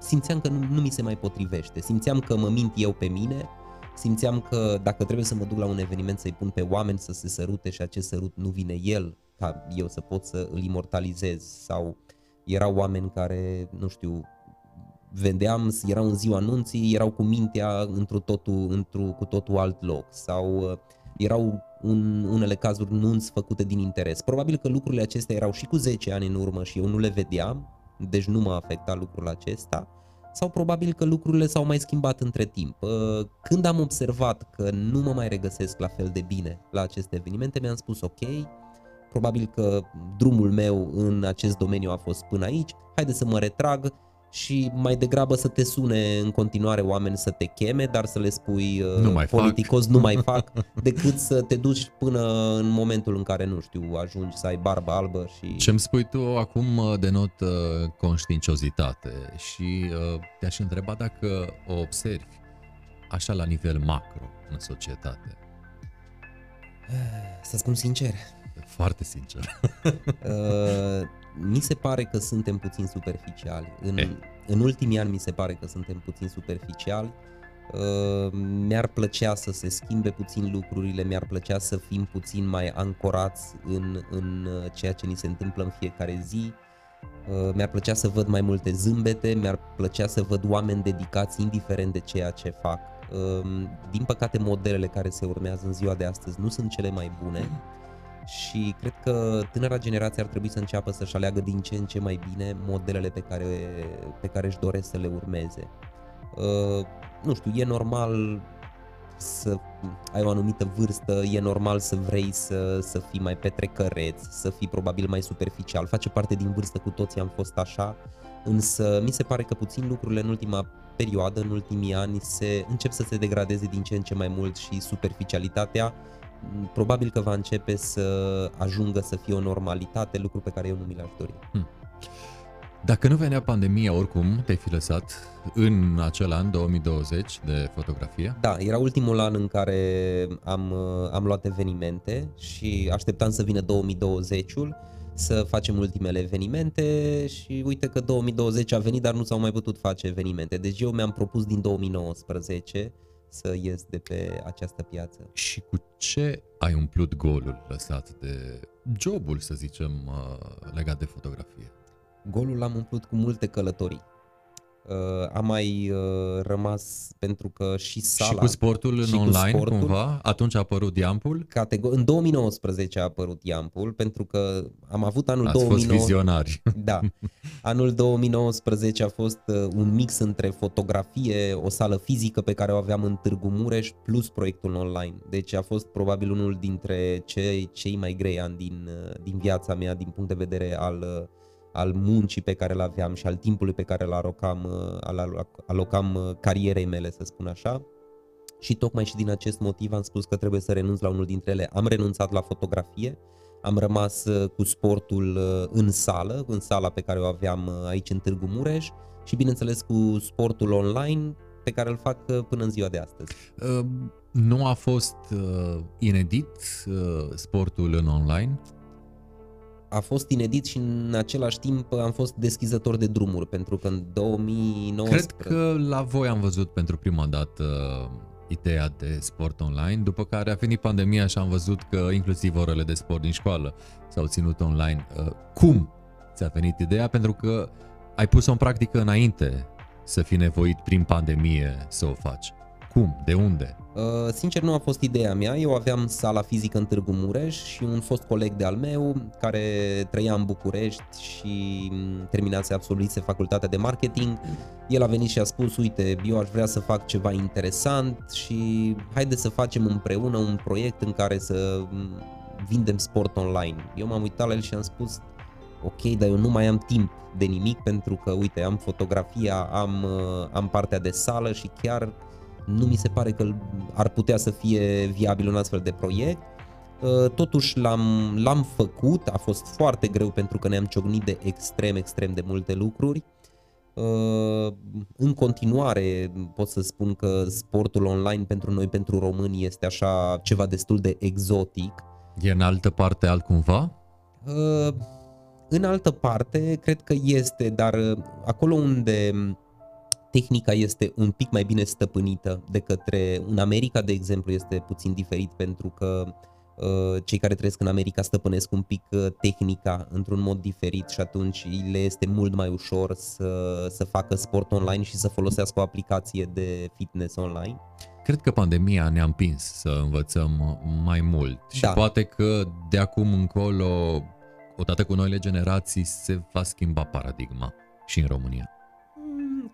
simțeam că nu, nu mi se mai potrivește, simțeam că mă mint eu pe mine, simțeam că dacă trebuie să mă duc la un eveniment să-i pun pe oameni să se sărute și acest sărut nu vine el ca eu să pot să îl imortalizez sau erau oameni care, nu știu, vendeam, erau în ziua anunții, erau cu mintea într-o totul, într cu totul alt loc sau uh, erau în unele cazuri nunți făcute din interes. Probabil că lucrurile acestea erau și cu 10 ani în urmă și eu nu le vedeam, deci nu m-a afectat lucrul acesta, sau probabil că lucrurile s-au mai schimbat între timp. Când am observat că nu mă mai regăsesc la fel de bine la aceste evenimente, mi-am spus ok, probabil că drumul meu în acest domeniu a fost până aici, haide să mă retrag și mai degrabă să te sune în continuare oameni să te cheme, dar să le spui uh, Nu mai fac. politicos nu mai fac, decât să te duci până în momentul în care, nu știu, ajungi să ai barbă albă și... Ce-mi spui tu acum uh, denot uh, conștiinciozitate și uh, te-aș întreba dacă o observi așa la nivel macro în societate. Să spun sincer, Foarte sincer. Uh, mi se pare că suntem puțin superficiali. În, Eh. în ultimii ani mi se pare că suntem puțin superficiali. Uh, mi-ar plăcea să se schimbe puțin lucrurile, mi-ar plăcea să fim puțin mai ancorați în, în uh, ceea ce ni se întâmplă în fiecare zi. Uh, mi-ar plăcea să văd mai multe zâmbete, mi-ar plăcea să văd oameni dedicați indiferent de ceea ce fac. Uh, Din păcate, modelele care se urmează în ziua de astăzi nu sunt cele mai bune și cred că tânăra generație ar trebui să înceapă să-și aleagă din ce în ce mai bine modelele pe care, pe care își doresc să le urmeze. Uh, nu știu, e normal să ai o anumită vârstă, e normal să vrei să, să fii mai petrecăreț, să fii probabil mai superficial, face parte din vârstă, cu toții am fost așa, însă mi se pare că puțin lucrurile în ultima perioadă, în ultimii ani, se încep să se degradeze din ce în ce mai mult și superficialitatea m, probabil că va începe să ajungă să fie o normalitate, lucru pe care eu nu mi l-aș dori. Dacă nu venea pandemia, oricum te-ai fi lăsat în acel an 2020 de fotografie? Da, era ultimul an în care am, uh, am luat evenimente și așteptam să vină 2020-ul să facem ultimele evenimente și uite că 2020 a venit, dar nu s-au mai putut face evenimente. Deci eu mi-am propus din 2019 să ies de pe această piață. Și cu ce ai umplut golul lăsat de jobul, să zicem, uh, legat de fotografie? Golul l-am umplut cu multe călătorii. Uh, am mai uh, rămas pentru că și sala... și cu sportul în și cu online, sportul. cumva? Atunci a apărut Diampul? Categor- în 2019 a apărut Iampul pentru că am avut anul Ați fost 2019 vizionari. Da. Anul 2019 a fost uh, un mix între fotografie, o sală fizică pe care o aveam în Târgu Mureș, plus proiectul online. Deci a fost probabil unul dintre cei, cei mai grei ani din, uh, din viața mea, din punct de vedere al, uh, al muncii pe care îl aveam și al timpului pe care îl alocam, uh, al aloc- alocam uh, carierei mele, să spun așa. Și tocmai și din acest motiv am spus că trebuie să renunț la unul dintre ele. Am renunțat la fotografie, am rămas uh, cu sportul uh, în sală, în sala pe care o aveam uh, aici în Târgu Mureș și bineînțeles cu sportul online pe care îl fac uh, până în ziua de astăzi. Uh, Nu a fost uh, inedit uh, sportul în online? A fost inedit și în același timp am fost deschizător de drumuri pentru că în 2019 Cred că la voi am văzut pentru prima dată ideea de sport online, după care a venit pandemia și am văzut că inclusiv orele de sport din școală s-au ținut online. Uh, Cum ți-a venit ideea? Pentru că ai pus-o în practică înainte să fii nevoit prin pandemie să o faci. Cum? De unde? Uh, Sincer, nu a fost ideea mea. Eu aveam sala fizică în Târgu Mureș și un fost coleg de-al meu care trăia în București și m, terminase, absolvise facultatea de marketing. El a venit și a spus, uite, eu aș vrea să fac ceva interesant și haide să facem împreună un proiect în care să m, vindem sport online. Eu m-am uitat la el și am spus, ok, dar eu nu mai am timp de nimic pentru că, uite, am fotografia, am, uh, am partea de sală și chiar nu mi se pare că ar putea să fie viabil un astfel de proiect. Uh, Totuși l-am, l-am făcut, a fost foarte greu pentru că ne-am ciocnit de extrem, extrem de multe lucruri. Uh, În continuare pot să spun că sportul online pentru noi, pentru români, este așa ceva destul de exotic. E în altă parte altcumva? Uh, În altă parte, cred că este, dar uh, acolo unde tehnica este un pic mai bine stăpânită de către... În America, de exemplu, este puțin diferit pentru că uh, cei care trăiesc în America stăpânesc un pic uh, tehnica într-un mod diferit și atunci le este mult mai ușor să, să facă sport online și să folosească o aplicație de fitness online. Cred că pandemia ne-a împins să învățăm mai mult și Da. poate că de acum încolo, odată cu noile generații, se va schimba paradigma și în România.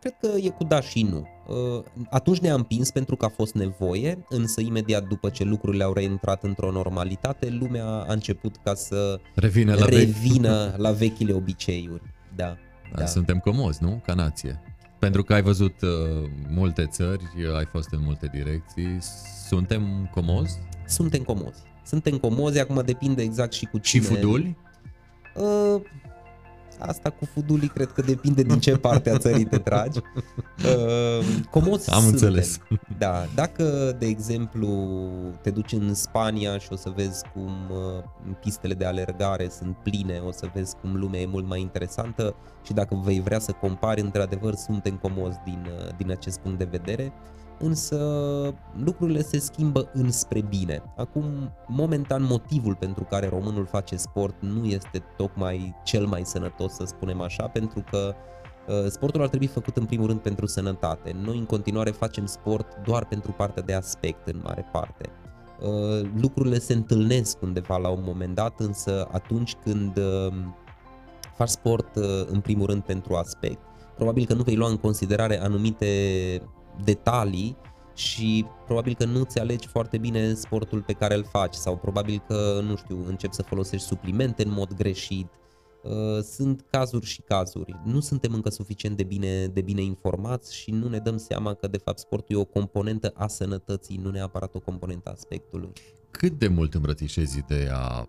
Mm, Cred că e cu da și nu. Uh, Atunci ne-a împins pentru că a fost nevoie, însă imediat după ce lucrurile au reintrat într-o normalitate, lumea a început ca să Revine la vechi. revină la vechile obiceiuri. Da. Da. Suntem comozi, nu? Ca nație. Pentru că ai văzut uh, multe țări, ai fost în multe direcții. Suntem comozi? Suntem comozi. Suntem comozi, acum depinde exact și cu cine... Și fuduli? Uh, Asta cu fudulii cred că depinde din ce parte a țării te tragi. Uh, comozi Am suntem. înțeles. Da, dacă, de exemplu, te duci în Spania și o să vezi cum uh, pistele de alergare sunt pline, o să vezi cum lumea e mult mai interesantă și dacă vei vrea să compari, într-adevăr, suntem comozi din, uh, din acest punct de vedere însă lucrurile se schimbă înspre bine. Acum, momentan, motivul pentru care românul face sport nu este tocmai cel mai sănătos, să spunem așa, pentru că uh, sportul ar trebui făcut în primul rând pentru sănătate. Noi în continuare facem sport doar pentru partea de aspect în mare parte. Uh, lucrurile se întâlnesc undeva la un moment dat, însă atunci când uh, faci sport în primul rând pentru aspect, probabil că nu vei lua în considerare anumite detalii și probabil că nu ți alegi foarte bine sportul pe care îl faci sau probabil că, nu știu, începi să folosești suplimente în mod greșit. Uh, sunt cazuri și cazuri. Nu suntem încă suficient de bine, de bine informați și nu ne dăm seama că, de fapt, sportul e o componentă a sănătății, nu neapărat o componentă a aspectului. Cât de mult îmbrățișezi ideea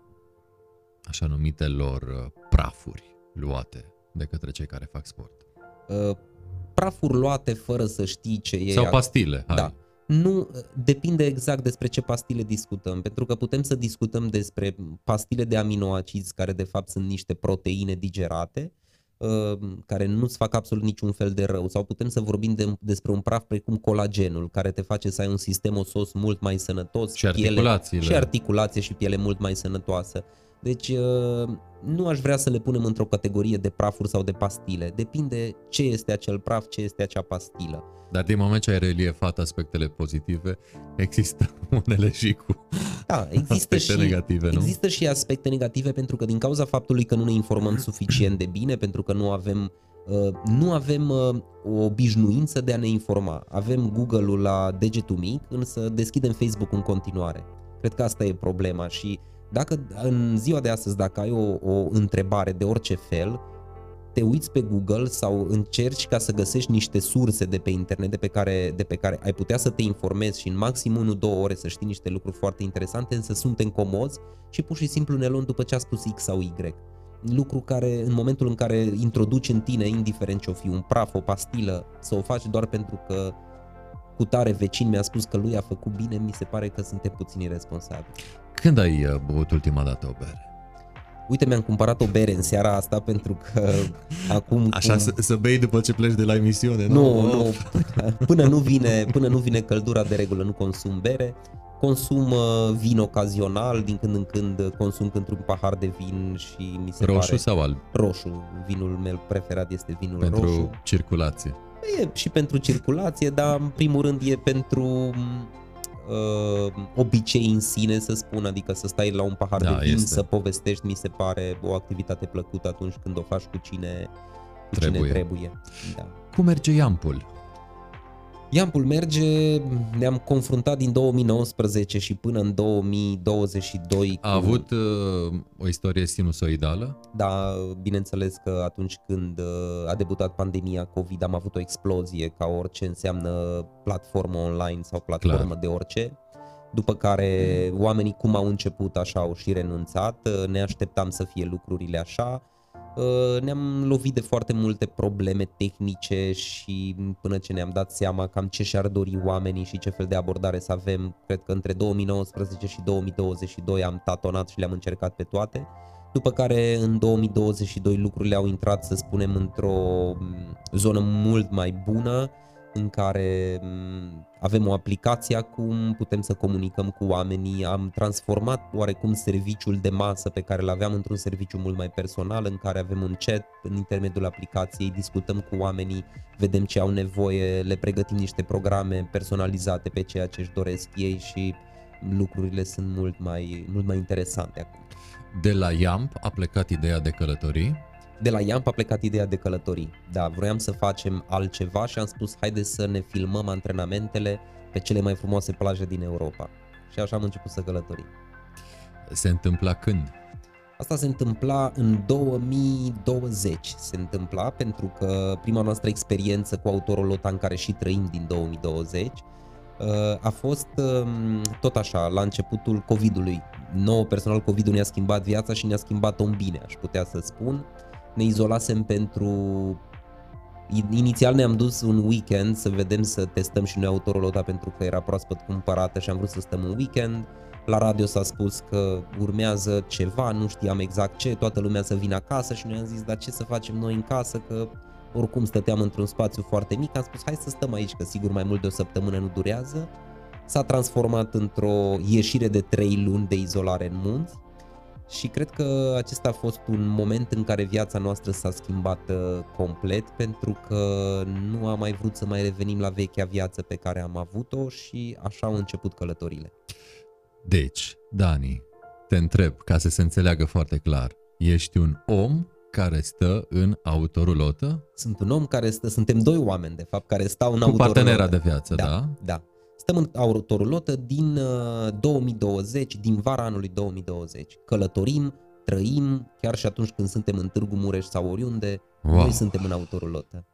așa numitelor uh, prafuri luate de către cei care fac sport? Uh, prafuri luate fără să știi ce e. Sau pastile. Hai. Da. Nu, depinde exact despre ce pastile discutăm, pentru că putem să discutăm despre pastile de aminoacizi care de fapt sunt niște proteine digerate, uh, care nu-ți fac absolut niciun fel de rău sau putem să vorbim de, despre un praf precum colagenul care te face să ai un sistem osos mult mai sănătos și articulațiile. Piele, și articulație și piele mult mai sănătoasă. Deci uh, nu aș vrea să le punem într-o categorie de prafuri sau de pastile. Depinde ce este acel praf, ce este acea pastilă. Dar din moment ce ai reliefat aspectele pozitive, există unele și cu da, există aspecte și, negative, nu? Există și aspecte negative pentru că din cauza faptului că nu ne informăm suficient de bine, pentru că nu avem uh, nu avem uh, o obișnuință de a ne informa. Avem Google-ul la degetul mic, însă deschidem Facebook în continuare. Cred că asta e problema și dacă în ziua de astăzi, dacă ai o, o întrebare de orice fel, te uiți pe Google sau încerci ca să găsești niște surse de pe internet de pe care, de pe care ai putea să te informezi și în maxim 1-2 ore să știi niște lucruri foarte interesante, însă suntem comozi și pur și simplu ne luăm după ce a spus X sau Y. Lucru care în momentul în care introduci în tine, indiferent ce o fi, un praf, o pastilă, să o faci doar pentru că cu tare vecin mi-a spus că lui a făcut bine, mi se pare că suntem puțin irresponsabili. Când ai uh, băut ultima dată o bere? Uite, mi-am cumpărat o bere în seara asta pentru că acum... Așa cum... să, să bei după ce pleci de la emisiune, nu? Nu, nu. Până nu, vine, până nu vine căldura de regulă nu consum bere. Consum uh, vin ocazional, din când în când consum într-un pahar de vin și mi se roșu pare... sau alb? Roșu. Vinul meu preferat este vinul pentru roșu. Pentru circulație. E și pentru circulație, dar în primul rând e pentru uh, obicei în sine, să spun, adică să stai la un pahar da, de vin, este. să povestești, mi se pare o activitate plăcută atunci când o faci cu cine, cu trebuie. cine trebuie. Da. Cum merge Iampul? Iampul merge, ne-am confruntat din 2019 și până în 2022. A cu... avut uh, o istorie sinusoidală? Da, bineînțeles că atunci când uh, a debutat pandemia COVID am avut o explozie ca orice înseamnă platformă online sau platformă Clar. de orice. După care oamenii cum au început așa au și renunțat, uh, ne așteptam să fie lucrurile așa Uh, ne-am lovit de foarte multe probleme tehnice și până ce ne-am dat seama cam ce și-ar dori oamenii și ce fel de abordare să avem, cred că între 2019 și 2022 am tatonat și le-am încercat pe toate. După care în 2022 lucrurile au intrat, să spunem, într-o zonă mult mai bună, în care mm, avem o aplicație acum, putem să comunicăm cu oamenii, am transformat oarecum serviciul de masă pe care îl aveam într-un serviciu mult mai personal, în care avem un chat în intermediul aplicației, discutăm cu oamenii, vedem ce au nevoie, le pregătim niște programe personalizate pe ceea ce își doresc ei și lucrurile sunt mult mai, mult mai interesante acum. De la YAMP a plecat ideea de călătorii de la Iamp a plecat ideea de călătorii. Da, vroiam să facem altceva și am spus haide să ne filmăm antrenamentele pe cele mai frumoase plaje din Europa. Și așa am început să călătorim. Se întâmpla când? Asta se întâmpla în 2020, se întâmpla pentru că prima noastră experiență cu autorolota în care și trăim din 2020 uh, a fost um, tot așa, la începutul COVID-ului. Nou personal COVID-ul ne-a schimbat viața și ne-a schimbat-o în bine, aș putea să spun. Ne izolasem pentru Inițial ne-am dus un weekend să vedem să testăm și noi autorolota pentru că era proaspăt cumpărată și am vrut să stăm un weekend. La radio s-a spus că urmează ceva, nu știam exact ce, toată lumea să vină acasă și noi am zis, dar ce să facem noi în casă, că oricum stăteam într-un spațiu foarte mic, am spus hai să stăm aici, că sigur mai mult de o săptămână nu durează. S-a transformat într-o ieșire de 3 luni de izolare în munți și cred că acesta a fost un moment în care viața noastră s-a schimbat uh, complet pentru că nu am mai vrut să mai revenim la vechea viață pe care am avut-o și așa au început călătorile. Deci, Dani, te întreb ca să se înțeleagă foarte clar, ești un om care stă în autorulotă? Sunt un om care stă, suntem doi oameni de fapt care stau în Cu autorulotă. partenera de viață, da? Da, da. Stăm în autorulotă din uh, 2020, din vara anului 2020. Călătorim, trăim, chiar și atunci când suntem în Târgu Mureș sau oriunde, Wow. noi suntem în autorulotă.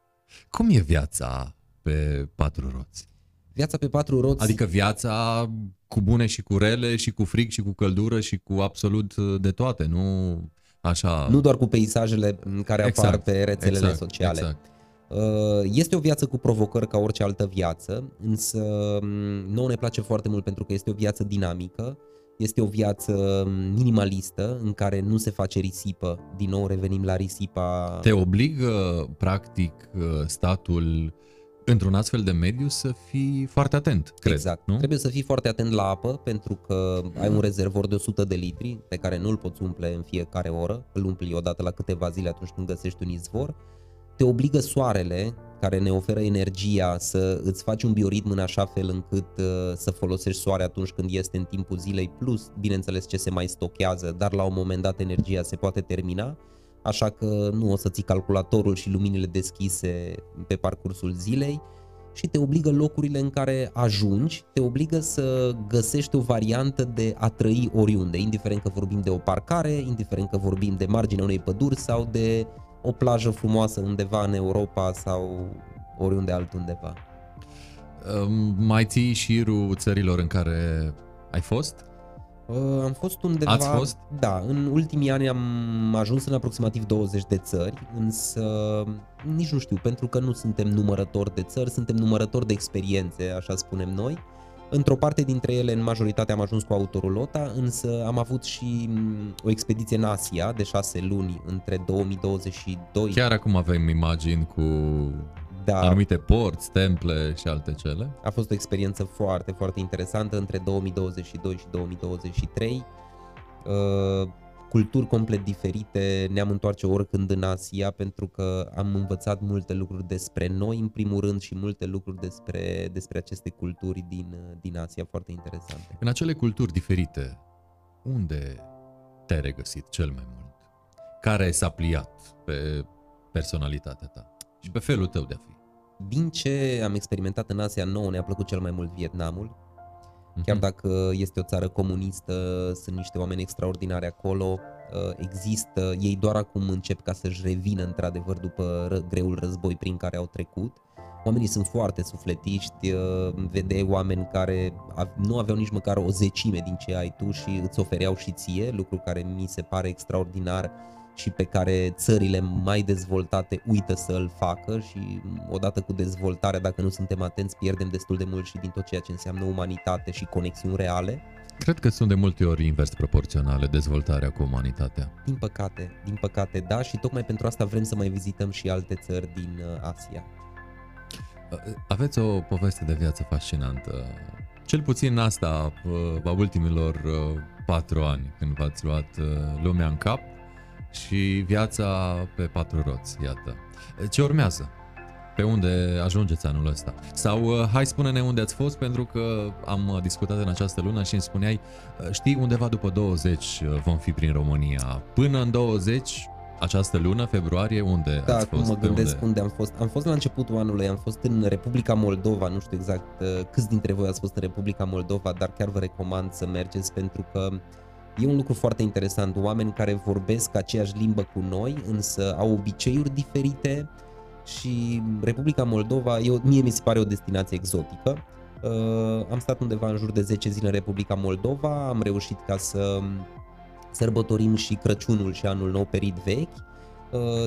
Cum e viața pe patru roți? Viața pe patru roți Adică viața cu bune și cu rele și cu frig și cu căldură și cu absolut de toate, nu așa... nu doar cu peisajele care apar Exact, pe rețelele exact, sociale. Exact. Uh, Este o viață cu provocări ca orice altă viață, însă m, nouă ne place foarte mult pentru că este o viață dinamică, este o viață minimalistă în care nu se face risipă, din nou revenim la risipa Te obligă, practic, statul într-un astfel de mediu să fii foarte atent, cred, exact. nu? Trebuie să fii foarte atent la apă pentru că ai un rezervor de 100 de litri pe care nu îl poți umple în fiecare oră, îl umpli odată la câteva zile atunci când găsești un izvor. Te obligă soarele care ne oferă energia să îți faci un bioritm în așa fel încât uh, să folosești soare atunci când este în timpul zilei, plus, bineînțeles, ce se mai stochează, dar la un moment dat energia se poate termina, așa că nu o să ții calculatorul și luminile deschise pe parcursul zilei și te obligă locurile în care ajungi, te obligă să găsești o variantă de a trăi oriunde, indiferent că vorbim de o parcare, indiferent că vorbim de marginea unei păduri sau de o plajă frumoasă undeva în Europa sau oriunde altundeva. Um, Mai ții șirul țărilor în care ai fost? Uh, Am fost undeva... Ați fost? Da, în ultimii ani am ajuns în aproximativ 20 de țări, însă nici nu știu, pentru că nu suntem numărători de țări, suntem numărători de experiențe, așa spunem noi. Într-o parte dintre ele, în majoritate, am ajuns cu autorulota, însă am avut și m, o expediție în Asia de șase luni între 2022. Chiar acum avem imagini cu da, anumite porți, temple și alte cele. A fost o experiență foarte, foarte interesantă între 2022 și 2023. Uh, culturi complet diferite, ne-am întoarce oricând în Asia pentru că am învățat multe lucruri despre noi în primul rând și multe lucruri despre, despre aceste culturi din, din Asia foarte interesante. În acele culturi diferite, unde te-ai regăsit cel mai mult? Care s-a pliat pe personalitatea ta și pe felul tău de a fi? Din ce am experimentat în Asia nouă ne-a plăcut cel mai mult Vietnamul, Chiar Mhm. dacă este o țară comunistă, sunt niște oameni extraordinari acolo, uh, există, ei doar acum încep ca să-și revină într-adevăr după ră- greul război prin care au trecut. Oamenii sunt foarte sufletiști, uh, vedeai oameni care av- nu aveau nici măcar o zecime din ce ai tu și îți ofereau și ție, lucru care mi se pare extraordinar și pe care țările mai dezvoltate uită să îl facă și odată cu dezvoltarea, dacă nu suntem atenți, pierdem destul de mult și din tot ceea ce înseamnă umanitate și conexiuni reale. Cred că sunt de multe ori invers proporționale dezvoltarea cu umanitatea. Din păcate, din păcate, da, și tocmai pentru asta vrem să mai vizităm și alte țări din uh, Asia. Aveți o poveste de viață fascinantă. Cel puțin asta uh, a ultimilor uh, patru ani, când v-ați luat uh, lumea în cap și viața pe patru roți, iată. Ce urmează? Pe unde ajungeți anul ăsta? Sau uh, hai spune-ne unde ați fost, pentru că am uh, discutat în această lună și îmi spuneai, uh, știi, undeva după 20 uh, vom fi prin România. Până în 20, această lună, februarie, unde Da, ați acum fost? mă Pe gândesc unde? unde am fost. Am fost la începutul anului, am fost în Republica Moldova, nu știu exact uh, câți dintre voi ați fost în Republica Moldova, dar chiar vă recomand să mergeți pentru că E un lucru foarte interesant, oameni care vorbesc aceeași limbă cu noi, însă au obiceiuri diferite și Republica Moldova, eu, mie mi se pare o destinație exotică. Uh, am stat undeva în jur de 10 zile în Republica Moldova, am reușit ca să sărbătorim și Crăciunul și Anul Nou perit vechi Uh,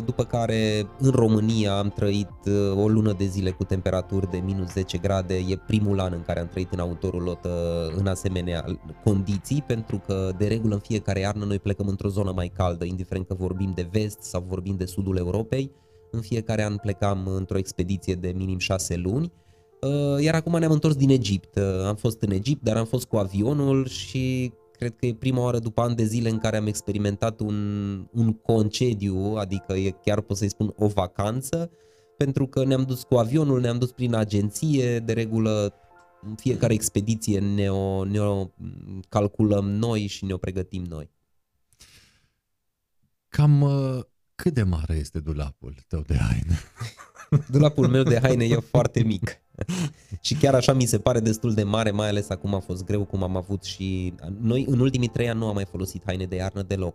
după care în România am trăit uh, o lună de zile cu temperaturi de minus 10 grade, e primul an în care am trăit în autorulotă în asemenea condiții, pentru că de regulă în fiecare iarnă noi plecăm într-o zonă mai caldă, indiferent că vorbim de vest sau vorbim de sudul Europei, în fiecare an plecam într-o expediție de minim 6 luni, uh, iar acum ne-am întors din Egipt. Am fost în Egipt, dar am fost cu avionul și cred că e prima oară după ani de zile în care am experimentat un, un concediu, adică e chiar pot să-i spun o vacanță, pentru că ne-am dus cu avionul, ne-am dus prin agenție, de regulă în fiecare expediție ne-o, ne-o calculăm noi și ne-o pregătim noi. Cam uh, cât de mare este dulapul tău de haine? Dulapul meu de haine e foarte mic. și chiar așa mi se pare destul de mare, mai ales acum a fost greu cum am avut și... Noi în ultimii trei ani nu am mai folosit haine de iarnă deloc.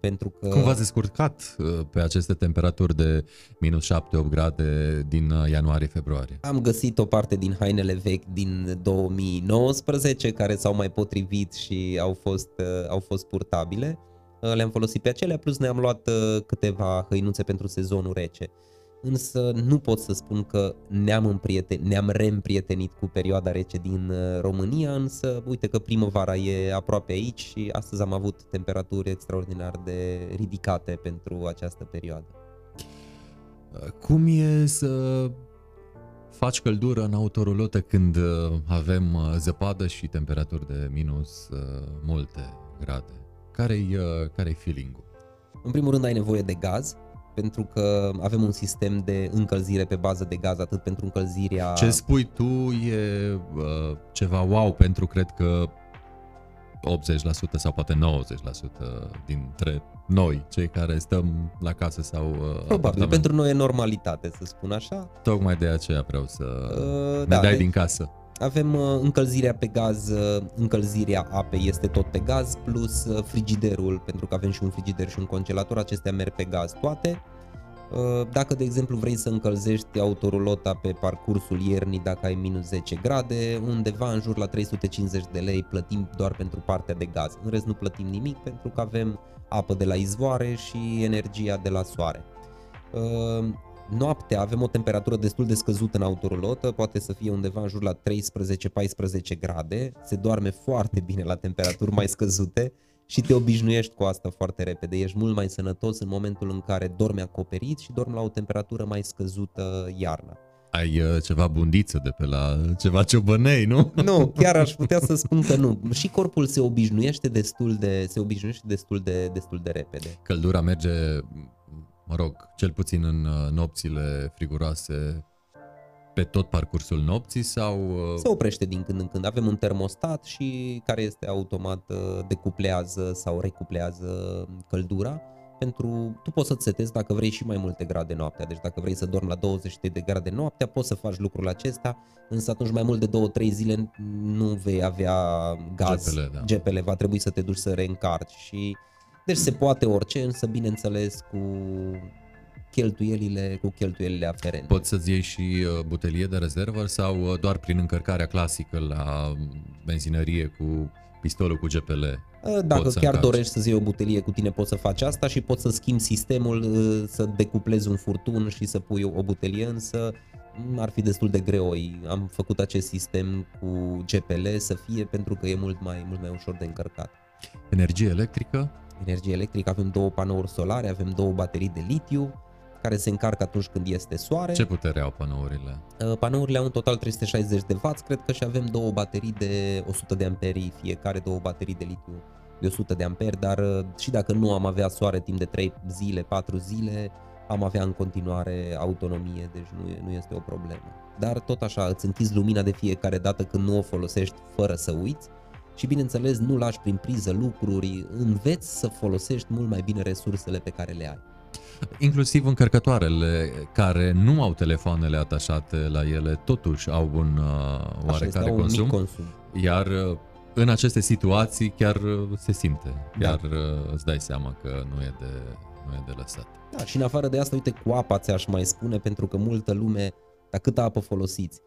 Pentru că... Cum v-ați descurcat uh, pe aceste temperaturi de minus 7-8 grade din uh, ianuarie-februarie? Am găsit o parte din hainele vechi din 2019 care s-au mai potrivit și au fost, uh, au fost purtabile. Le-am folosit pe acelea, plus ne-am luat câteva hăinuțe pentru sezonul rece însă nu pot să spun că ne-am, împrieten, ne-am reîmprietenit cu perioada rece din uh, România, însă uite că primăvara e aproape aici și astăzi am avut temperaturi extraordinar de ridicate pentru această perioadă. Cum e să faci căldură în autorulotă când uh, avem uh, zăpadă și temperaturi de minus multe grade? Care-i, care-i feeling-ul? În primul rând ai nevoie de gaz, pentru că avem un sistem de încălzire pe bază de gaz, atât pentru încălzirea... Ce spui tu e uh, ceva wow, pentru cred că 80% sau poate 90% dintre noi, cei care stăm la casă sau uh, Probabil, apartament. pentru noi e normalitate, să spun așa. Tocmai de aceea vreau să uh, ne da, dai din casă. Avem uh, încălzirea pe gaz, uh, încălzirea apei este tot pe gaz, plus uh, frigiderul, pentru că avem și un frigider și un congelator, acestea merg pe gaz toate. Dacă, de exemplu, vrei să încălzești autorulota pe parcursul iernii dacă ai minus 10 grade, undeva în jur la 350 de lei plătim doar pentru partea de gaz. În rest nu plătim nimic pentru că avem apă de la izvoare și energia de la soare. Noaptea avem o temperatură destul de scăzută în autorulotă, poate să fie undeva în jur la 13-14 grade, se doarme foarte bine la temperaturi mai scăzute și te obișnuiești cu asta foarte repede. Ești mult mai sănătos în momentul în care dormi acoperit și dormi la o temperatură mai scăzută iarna. Ai uh, ceva bundiță de pe la ceva ciobănei, nu? Nu, chiar aș putea să spun că nu. Și corpul se obișnuiește destul de, se obișnuiește destul de, destul de repede. Căldura merge mă rog, cel puțin în uh, nopțile friguroase, pe tot parcursul nopții sau... Uh, Se oprește din când în când. Avem un termostat și care este automat uh, decuplează sau recuplează căldura pentru, tu poți să-ți setezi dacă vrei și mai multe grade noaptea, deci dacă vrei să dormi la 20 de grade noaptea, poți să faci lucrul acesta, însă atunci mai mult de 2-3 zile nu vei avea gaz, GPL, da. GPL, va trebui să te duci să reîncarci și deci se poate orice, însă bineînțeles cu cheltuielile, cu cheltuielile aferente. Poți să-ți iei și uh, butelie de rezervă sau uh, doar prin încărcarea clasică la benzinărie cu pistolul cu GPL? Uh, dacă chiar încarci. dorești să-ți iei o butelie cu tine, poți să faci asta și poți să schimbi sistemul, să decuplezi un furtun și să pui o butelie, însă mm, ar fi destul de greu. Am făcut acest sistem cu GPL să fie pentru că e mult mai, mult mai ușor de încărcat. Energie electrică? energie electrică, avem două panouri solare, avem două baterii de litiu care se încarcă atunci când este soare. Ce putere au panourile? Uh, panourile au în total 360 de W, cred că și avem două baterii de 100 de amperi, fiecare două baterii de litiu de 100 de amperi, dar uh, și dacă nu am avea soare timp de 3 zile, 4 zile, am avea în continuare autonomie, deci nu, e, nu este o problemă. Dar tot așa, îți închizi lumina de fiecare dată când nu o folosești fără să uiți și bineînțeles nu lași prin priză lucruri, înveți să folosești mult mai bine resursele pe care le ai. Inclusiv încărcătoarele care nu au telefoanele atașate la ele, totuși au un uh, oarecare Așa consum, un consum. Iar uh, în aceste situații chiar uh, se simte, Da. chiar uh, îți dai seama că nu e de, nu e de lăsat. Da, și în afară de asta, uite, cu apa ți-aș mai spune, pentru că multă lume, dar câtă apă folosiți?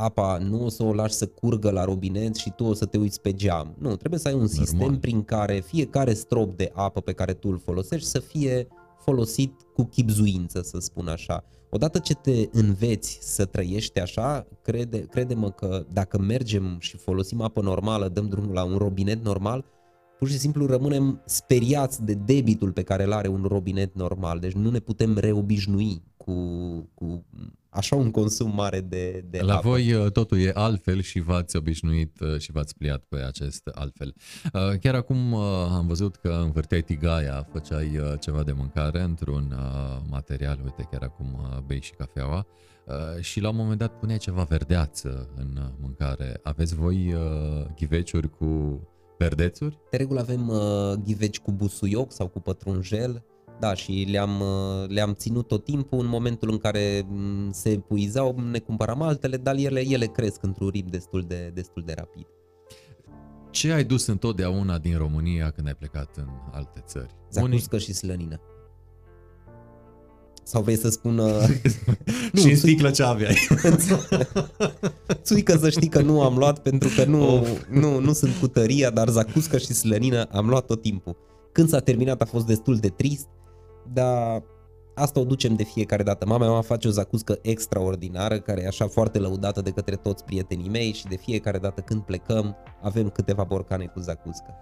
Uh, apa nu o să o lași să curgă la robinet și tu o să te uiți pe geam. Nu, trebuie să ai un sistem Normal. prin care fiecare strop de apă pe care tu îl folosești să fie folosit cu chipzuință, să spun așa. Odată ce te înveți să trăiești așa, crede, crede-mă că dacă mergem și folosim apă normală, dăm drumul la un robinet normal, pur și simplu rămânem speriați de debitul pe care îl are un robinet normal. Deci nu ne putem reobișnui cu, cu așa un consum mare de, de La apă. voi uh, totul e altfel și v-ați obișnuit uh, și v-ați pliat pe acest altfel. Uh, Chiar acum uh, am văzut că învârteai tigaia, făceai uh, ceva de mâncare într-un uh, material, uite chiar acum uh, bei și cafeaua uh, și la un moment dat puneai ceva verdeață în uh, mâncare. Aveți voi uh, ghiveciuri cu verdețuri? De regulă avem uh, ghiveci cu busuioc sau cu pătrunjel, da, și le-am, uh, le-am ținut tot timpul în momentul în care mm, se epuizau, ne cumpăram altele, dar ele, ele cresc într-un ritm destul de, destul de rapid. Ce ai dus întotdeauna din România când ai plecat în alte țări? Zacuscă și slănină. Sau vrei să spun... Uh, și în țui- sticlă ce aveai? țuică să știi că nu am luat pentru că nu, Of. nu, nu sunt cu tăria, dar zacuscă și slănină am luat tot timpul. Când s-a terminat a fost destul de trist, dar asta o ducem de fiecare dată. Mama mea face o zacuscă extraordinară, care e așa foarte lăudată de către toți prietenii mei și de fiecare dată când plecăm avem câteva borcane cu zacuscă.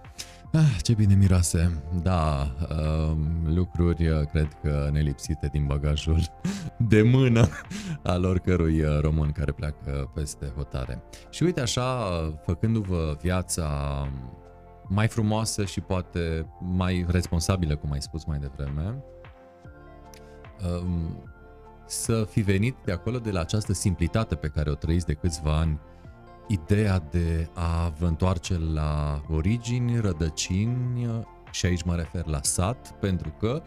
Ah, ce bine miroase. Da, um, lucruri uh, cred că nelipsite din bagajul de mână al oricărui uh, român care pleacă peste hotare. Și uite așa, uh, făcându-vă viața mai frumoasă și poate mai responsabilă, cum ai spus mai devreme, um, să fi venit de acolo, de la această simplitate pe care o trăiți de câțiva ani, ideea de a vă întoarce la origini, rădăcini și aici mă refer la sat, pentru că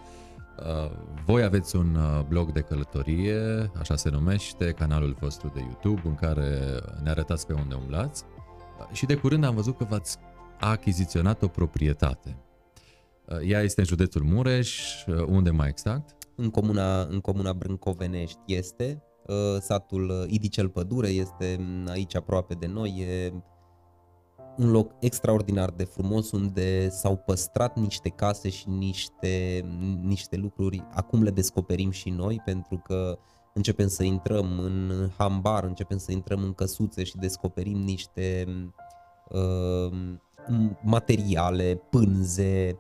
uh, voi aveți un uh, blog de călătorie, așa se numește, canalul vostru de YouTube, în care ne arătați pe unde umblați uh, și de curând am văzut că v-ați achiziționat o proprietate. Uh, ea este în județul Mureș, uh, unde mai exact? În comuna, în comuna Brâncovenești este, uh, satul uh, Idicel Pădure este mm, aici aproape de noi, e un loc extraordinar de frumos unde s-au păstrat niște case și niște, niște lucruri, acum le descoperim și noi pentru că începem să intrăm în hambar, începem să intrăm în căsuțe și descoperim niște uh, materiale, pânze,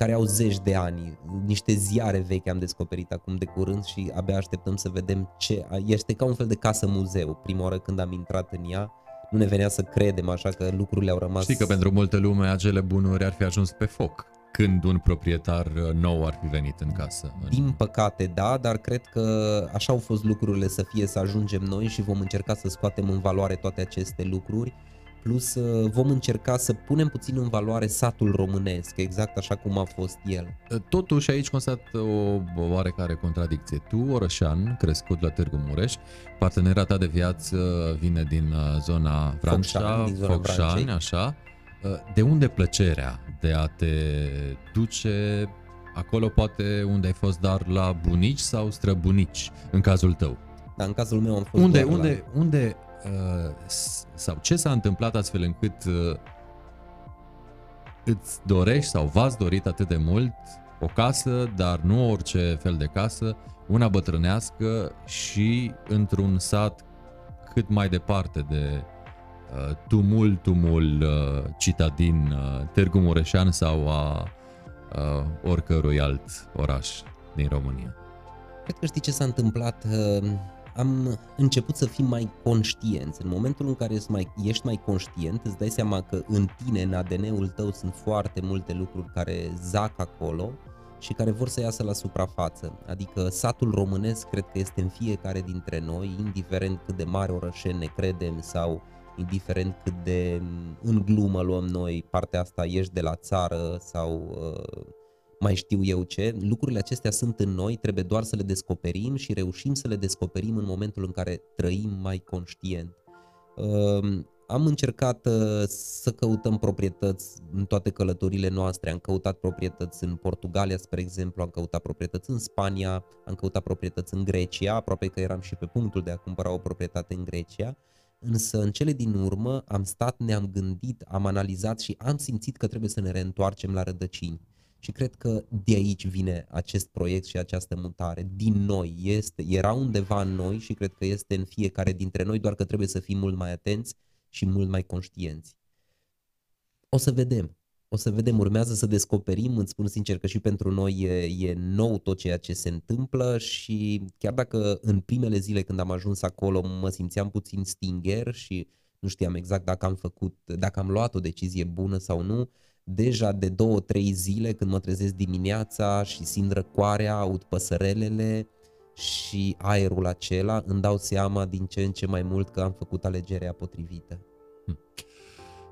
care au zeci de ani, niște ziare vechi am descoperit acum de curând și abia așteptăm să vedem ce... Este ca un fel de casă muzeu. Prima oară când am intrat în ea, nu ne venea să credem așa că lucrurile au rămas... Știi că pentru multă lume acele bunuri ar fi ajuns pe foc când un proprietar uh, nou ar fi venit în casă. În- Din păcate, da, dar cred că așa au fost lucrurile să fie să ajungem noi și vom încerca să scoatem în valoare toate aceste lucruri. Plus uh, vom încerca să punem puțin în valoare satul românesc, exact așa cum a fost el. Totuși aici constat o oarecare contradicție. Tu, orășan, crescut la Târgu Mureș, partenera ta de viață vine din uh, zona Vrancea, Focșani, din zona Focșani, Vrancei. așa. Uh, De unde plăcerea de a te duce acolo poate unde ai fost dar la bunici sau străbunici, în cazul tău? Dar în cazul meu am fost Unde, doar unde, unde uh, s- sau ce s-a întâmplat astfel încât uh, îți dorești sau v-ați dorit atât de mult o casă, dar nu orice fel de casă, una bătrânească și într-un sat cât mai departe de uh, tumultumul uh, citadin uh, Târgu Mureșan sau a uh, oricărui alt oraș din România. Cred că știi ce s-a întâmplat? Uh, Am început să fim mai conștienți. În momentul în care ești mai, ești mai conștient, îți dai seama că în tine, în ADN-ul tău, sunt foarte multe lucruri care zac acolo și care vor să iasă la suprafață. Adică satul românesc cred că este în fiecare dintre noi, indiferent cât de mare orășeni ne credem sau indiferent cât de mm, în glumă luăm noi partea asta, ești de la țară sau uh, mai știu eu ce, lucrurile acestea sunt în noi, trebuie doar să le descoperim și reușim să le descoperim în momentul în care trăim mai conștient. Um, am încercat uh, să căutăm proprietăți în toate călătorile noastre. Am căutat proprietăți în Portugalia, spre exemplu, am căutat proprietăți în Spania, am căutat proprietăți în Grecia, aproape că eram și pe punctul de a cumpăra o proprietate în Grecia. Însă în cele din urmă am stat, ne-am gândit, am analizat și am simțit că trebuie să ne reîntoarcem la rădăcini. Și cred că de aici vine acest proiect și această mutare. Din noi, este, era undeva în noi și cred că este în fiecare dintre noi, doar că trebuie să fim mult mai atenți și mult mai conștienți. O să vedem. O să vedem, urmează să descoperim, îți spun sincer că și pentru noi e, e nou tot ceea ce se întâmplă și chiar dacă în primele zile când am ajuns acolo mă simțeam puțin stinger și nu știam exact dacă am făcut, dacă am luat o decizie bună sau nu, deja de două, trei zile când mă trezesc dimineața și simt răcoarea, aud păsărelele și aerul acela, îmi dau seama din ce în ce mai mult că am făcut alegerea potrivită. Hm.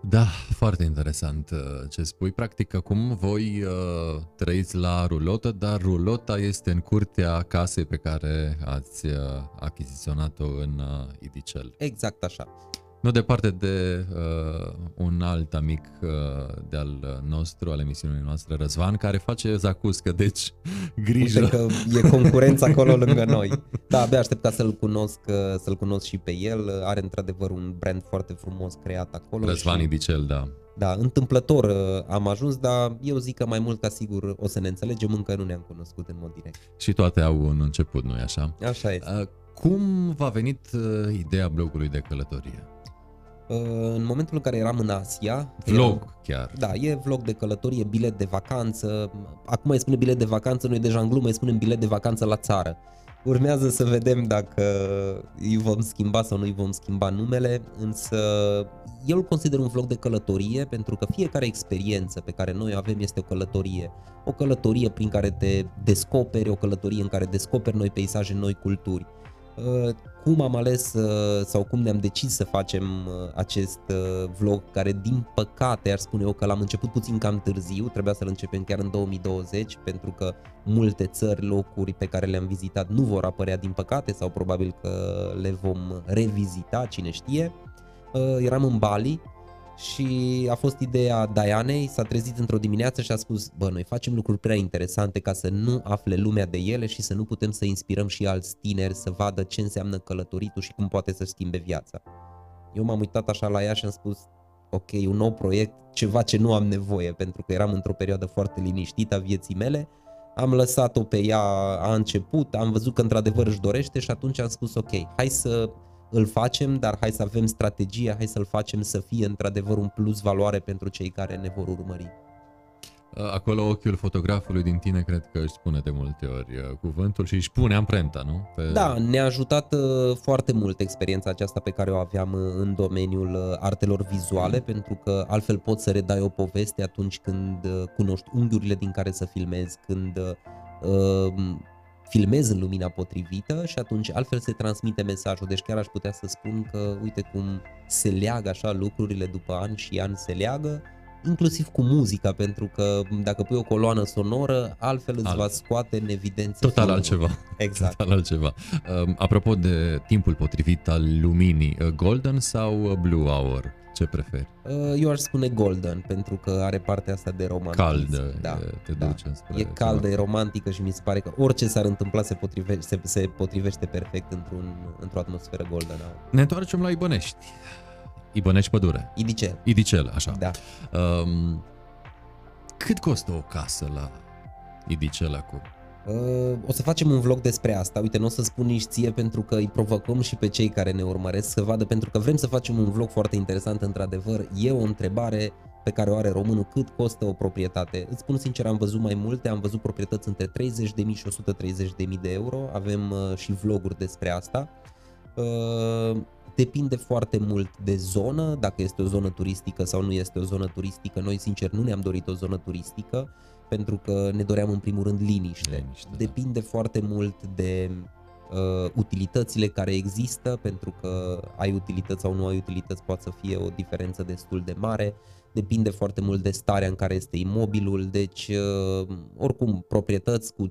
Da, foarte interesant uh, ce spui. Practic, acum voi uh, trăiți la rulotă, dar rulota este în curtea casei pe care ați uh, achiziționat-o în uh, Idicel. Exact așa. Nu departe de uh, un alt amic uh, de-al nostru, al emisiunii noastre, Răzvan, care face zacuscă, deci grijă. Uite că e concurență acolo lângă noi. Da, abia aștept ca să-l cunosc, uh, să-l cunosc și pe el. Are într-adevăr un brand foarte frumos creat acolo. Răzvan și... Idicel, da. Da, întâmplător uh, am ajuns, dar eu zic că mai mult ca sigur o să ne înțelegem, încă nu ne-am cunoscut în mod direct. Și toate au un început, nu-i așa? Așa este. Uh, cum v-a venit ideea blogului de călătorie? Uh, în momentul în care eram în Asia. Vlog eram, chiar. Da, e vlog de călătorie, bilet de vacanță. Acum îi spune bilet de vacanță, noi deja în glumă îi spunem bilet de vacanță la țară. Urmează să vedem dacă îi vom schimba sau nu îi vom schimba numele, însă eu îl consider un vlog de călătorie pentru că fiecare experiență pe care noi o avem este o călătorie. O călătorie prin care te descoperi, o călătorie în care descoperi noi peisaje, noi culturi. Uh, cum am ales uh, sau cum ne-am decis să facem uh, acest vlog care din păcate ar spune eu că l-am început puțin cam târziu, trebuia să-l începem chiar în 2020 pentru că multe țări, locuri pe care le-am vizitat nu vor apărea din păcate sau probabil că le vom revizita, cine știe. Eram în Bali, și a fost ideea Dianei, s-a trezit într-o dimineață și a spus, bă, noi facem lucruri prea interesante ca să nu afle lumea de ele și să nu putem să inspirăm și alți tineri să vadă ce înseamnă călătoritul și cum poate să schimbe viața. Eu m-am uitat așa la ea și am spus, ok, un nou proiect, ceva ce nu am nevoie, pentru că eram într-o perioadă foarte liniștită a vieții mele, am lăsat-o pe ea, a început, am văzut că într-adevăr își dorește și atunci am spus, ok, hai să îl facem, dar hai să avem strategia, hai să-l facem să fie într-adevăr un plus valoare pentru cei care ne vor urmări. Acolo ochiul fotografului din tine cred că își spune de multe ori cuvântul și își pune amprenta, nu? Pe... Da, ne-a ajutat foarte mult experiența aceasta pe care o aveam în domeniul artelor vizuale, pentru că altfel poți să redai o poveste atunci când cunoști unghiurile din care să filmezi, când filmez în lumina potrivită și atunci altfel se transmite mesajul. Deci chiar aș putea să spun că uite cum se leagă așa lucrurile după ani și ani se leagă, inclusiv cu muzica, pentru că dacă pui o coloană sonoră, altfel îți Alt. va scoate în evidență. Total filmul. altceva. Exact. Total altceva. Um, apropo de timpul potrivit al luminii, uh, golden sau uh, blue hour? Ce preferi? Uh, eu aș spune golden, pentru că are partea asta de romantism. Caldă, da, te da. duce E caldă, ceva. e romantică și mi se pare că orice s-ar întâmpla se potrivește, se, se potrivește perfect într-un, într-o atmosferă golden. Ne întoarcem la Ibănești. Ibănești Pădure. Idicel. Idicel, așa. Da. Um, cât costă o casă la Idicel acum? O să facem un vlog despre asta. Uite, nu o să spun nici ție pentru că îi provocăm și pe cei care ne urmăresc să vadă, pentru că vrem să facem un vlog foarte interesant, într-adevăr. E o întrebare pe care o are românul, cât costă o proprietate. Îți spun sincer, am văzut mai multe, am văzut proprietăți între 30.000 și 130.000 de euro, avem uh, și vloguri despre asta. Uh, depinde foarte mult de zonă, dacă este o zonă turistică sau nu este o zonă turistică. Noi, sincer, nu ne-am dorit o zonă turistică pentru că ne doream în primul rând liniște. liniște da. Depinde da. foarte mult de uh, utilitățile care există, pentru că ai utilități sau nu ai utilități poate să fie o diferență destul de mare. Depinde foarte mult de starea în care este imobilul, deci uh, oricum proprietăți cu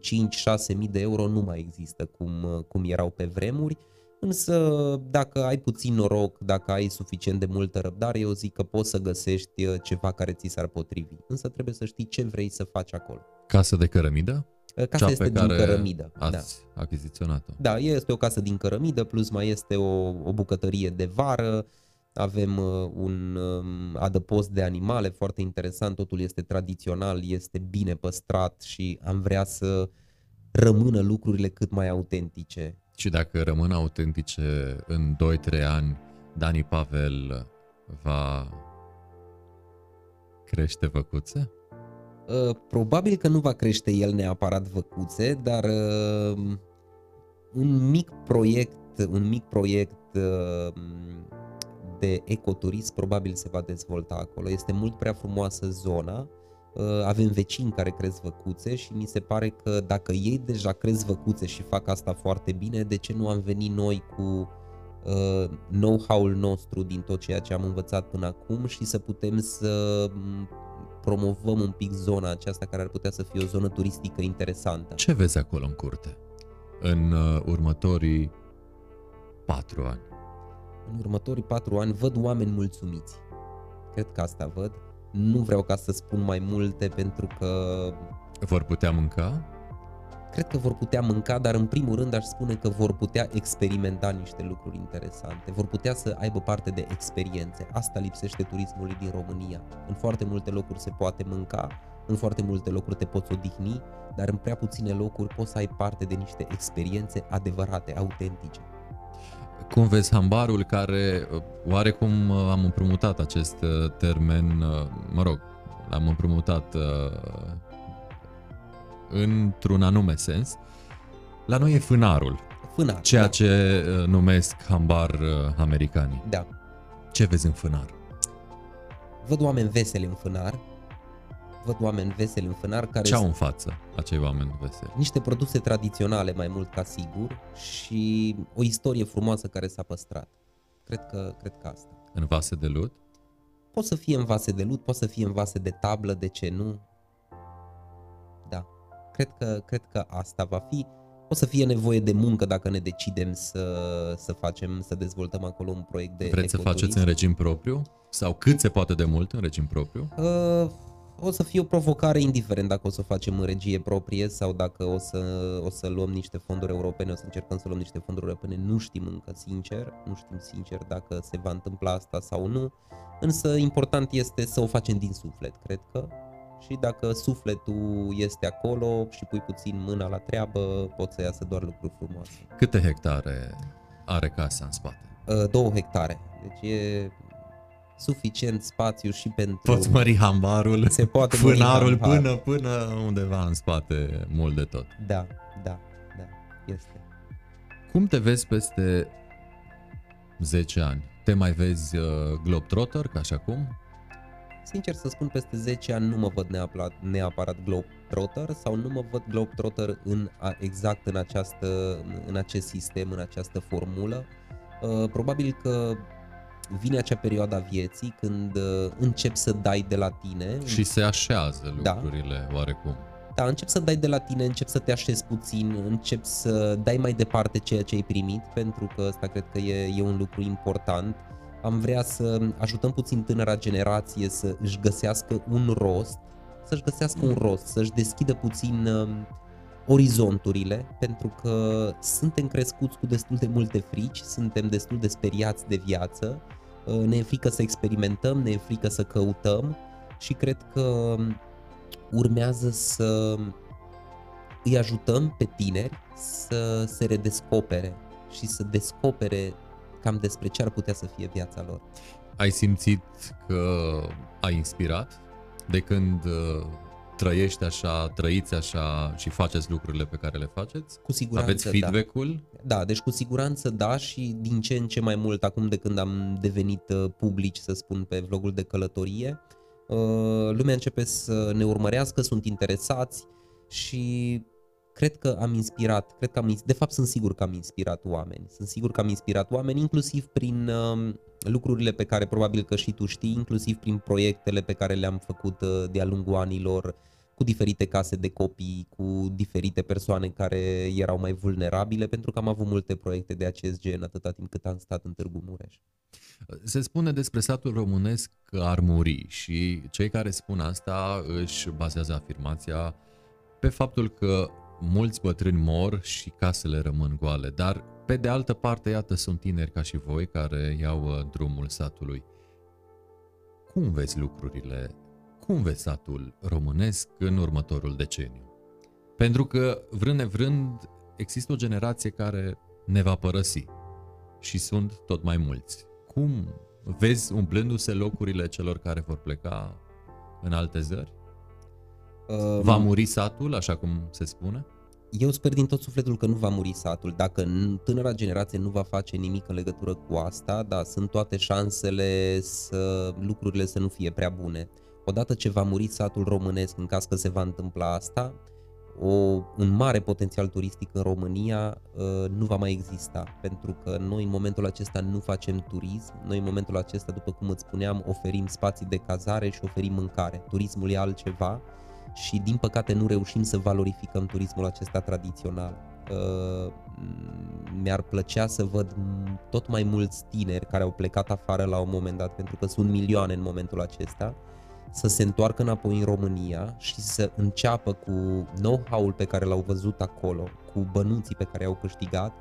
5-6 mii de euro nu mai există cum, uh, cum erau pe vremuri Însă dacă ai puțin noroc, dacă ai suficient de multă răbdare, eu zic că poți să găsești uh, ceva care ți s-ar potrivi. Însă trebuie să știi ce vrei să faci acolo. Casă de cărămidă? Uh, Casa Cea este pe din care cărămidă. Da. ați achiziționat-o. da, este o casă din cărămidă, plus mai este o, o bucătărie de vară, avem uh, un um, adăpost de animale foarte interesant, totul este tradițional, este bine păstrat și am vrea să rămână lucrurile cât mai autentice. Și dacă rămân autentice în 2-3 ani, Dani Pavel va crește văcuțe? Uh, Probabil că nu va crește el neapărat văcuțe, dar uh, un mic proiect, un mic proiect uh, de ecoturism probabil se va dezvolta acolo. Este mult prea frumoasă zona. Uh, Avem vecini care cresc văcuțe și mi se pare că dacă ei deja cresc văcuțe și fac asta foarte bine, de ce nu am venit noi cu uh, know-how-ul nostru din tot ceea ce am învățat până acum și să putem să m, promovăm un pic zona aceasta care ar putea să fie o zonă turistică interesantă. Ce vezi acolo în curte? În uh, următorii 4 ani. În următorii patru ani văd oameni mulțumiți. Cred că asta văd. Nu vreau ca să spun mai multe pentru că Vor putea mânca? cred că vor putea mânca, dar în primul rând aș spune că vor putea experimenta niște lucruri interesante. Vor putea să aibă parte de experiențe. Asta lipsește turismului din România. În foarte multe locuri se poate mânca, în foarte multe locuri te poți odihni, dar în prea puține locuri poți să ai parte de niște experiențe adevărate, autentice. Cum vezi hambarul care, uh, oarecum uh, am împrumutat acest uh, termen, uh, mă rog, l-am împrumutat uh, într-un anume sens, la noi e fânarul, Fânar. ceea da. ce uh, numesc hambar uh, americanii. da. Ce vezi în fânar? Văd oameni veseli în fânar, văd oameni veseli în fânar care Ce au în față acei oameni veseli? niște produse tradiționale mai mult ca sigur și o istorie frumoasă care s-a păstrat. Cred că, cred că asta. În vase de lut? Pot să fie în vase de lut, pot să fie în vase de tablă, de ce nu? Da. Cred că, cred că asta va fi. O să fie nevoie de muncă dacă ne decidem să, să facem, să dezvoltăm acolo un proiect de Vreți să ecoturism. faceți în regim propriu? Sau cât se poate de mult în regim propriu? Uh, o să fie o provocare indiferent dacă o să o facem în regie proprie sau dacă o să, o să luăm niște fonduri europene, o să încercăm să luăm niște fonduri europene, nu știm încă sincer, nu știm sincer dacă se va întâmpla asta sau nu, însă important este să o facem din suflet, cred că, și dacă sufletul este acolo și pui puțin mâna la treabă, pot să iasă doar lucruri frumoase. Câte hectare are casa în spate? Uh, două hectare, deci e suficient spațiu și pentru... Poți mări hambarul, Se poate mări fânarul hambar. până, până undeva în spate, mult de tot. Da, da, da, este. Cum te vezi peste 10 ani? Te mai vezi uh, Globetrotter, ca și acum? Sincer să spun, peste 10 ani nu mă văd neapărat, neapărat Globetrotter sau nu mă văd Globetrotter în, a- exact în, această, în acest sistem, în această formulă. Uh, Probabil că vine acea perioadă a vieții când uh, începi să dai de la tine. Și se așează Da. lucrurile oarecum. Da, încep să dai de la tine, încep să te așezi puțin, încep să dai mai departe ceea ce ai primit, pentru că asta cred că e, e un lucru important. Am vrea să ajutăm puțin tânăra generație să își găsească un rost, să-și găsească un rost, să-și deschidă puțin um, orizonturile, pentru că suntem crescuți cu destul de multe frici, suntem destul de speriați de viață, uh, ne e frică să experimentăm, ne e frică să căutăm și cred că urmează să îi ajutăm pe tineri să se redescopere și să descopere cam despre ce ar putea să fie viața lor. Ai simțit că ai inspirat de când uh, trăiești așa, trăiți așa și faceți lucrurile pe care le faceți? Cu siguranță, Aveți feedback-ul? Da. da, deci cu siguranță da și din ce în ce mai mult acum de când am devenit uh, publici, să spun, pe vlogul de călătorie, uh, lumea începe să ne urmărească, sunt interesați și cred că am inspirat, cred că am, ins- de fapt sunt sigur că am inspirat oameni. Sunt sigur că am inspirat oameni inclusiv prin uh, lucrurile pe care probabil că și tu știi, inclusiv prin proiectele pe care le-am făcut uh, de-a lungul anilor, cu diferite case de copii, cu diferite persoane care erau mai vulnerabile, pentru că am avut multe proiecte de acest gen atâta timp cât am stat în Târgu Mureș. Se spune despre satul românesc că ar muri și cei care spun asta își bazează afirmația pe faptul că mulți bătrâni mor și casele rămân goale, dar pe de altă parte, iată, sunt tineri ca și voi care iau uh, drumul satului. Cum vezi lucrurile? Cum vezi satul românesc în următorul deceniu? Pentru că, vrând nevrând, există o generație care ne va părăsi și sunt tot mai mulți. Cum vezi umplându-se locurile celor care vor pleca în alte zări? Um... Va muri satul, așa cum se spune? eu sper din tot sufletul că nu va muri satul. Dacă tânăra generație nu va face nimic în legătură cu asta, da, sunt toate șansele să lucrurile să nu fie prea bune. Odată ce va muri satul românesc, în caz că se va întâmpla asta, o, un mare potențial turistic în România uh, nu va mai exista, pentru că noi în momentul acesta nu facem turism, noi în momentul acesta, după cum îți spuneam, oferim spații de cazare și oferim mâncare. Turismul e altceva și din păcate nu reușim să valorificăm turismul acesta tradițional. Uh, mi-ar plăcea să văd tot mai mulți tineri care au plecat afară la un moment dat, pentru că sunt milioane în momentul acesta, să se întoarcă înapoi în România și să înceapă cu know-how-ul pe care l-au văzut acolo, cu bănuții pe care au câștigat,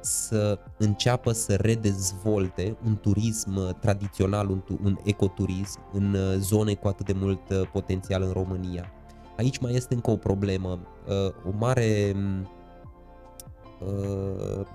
să înceapă să redezvolte un turism tradițional, un, un ecoturism în uh, zone cu atât de mult uh, potențial în România. Aici mai este încă o problemă, uh, o mare uh,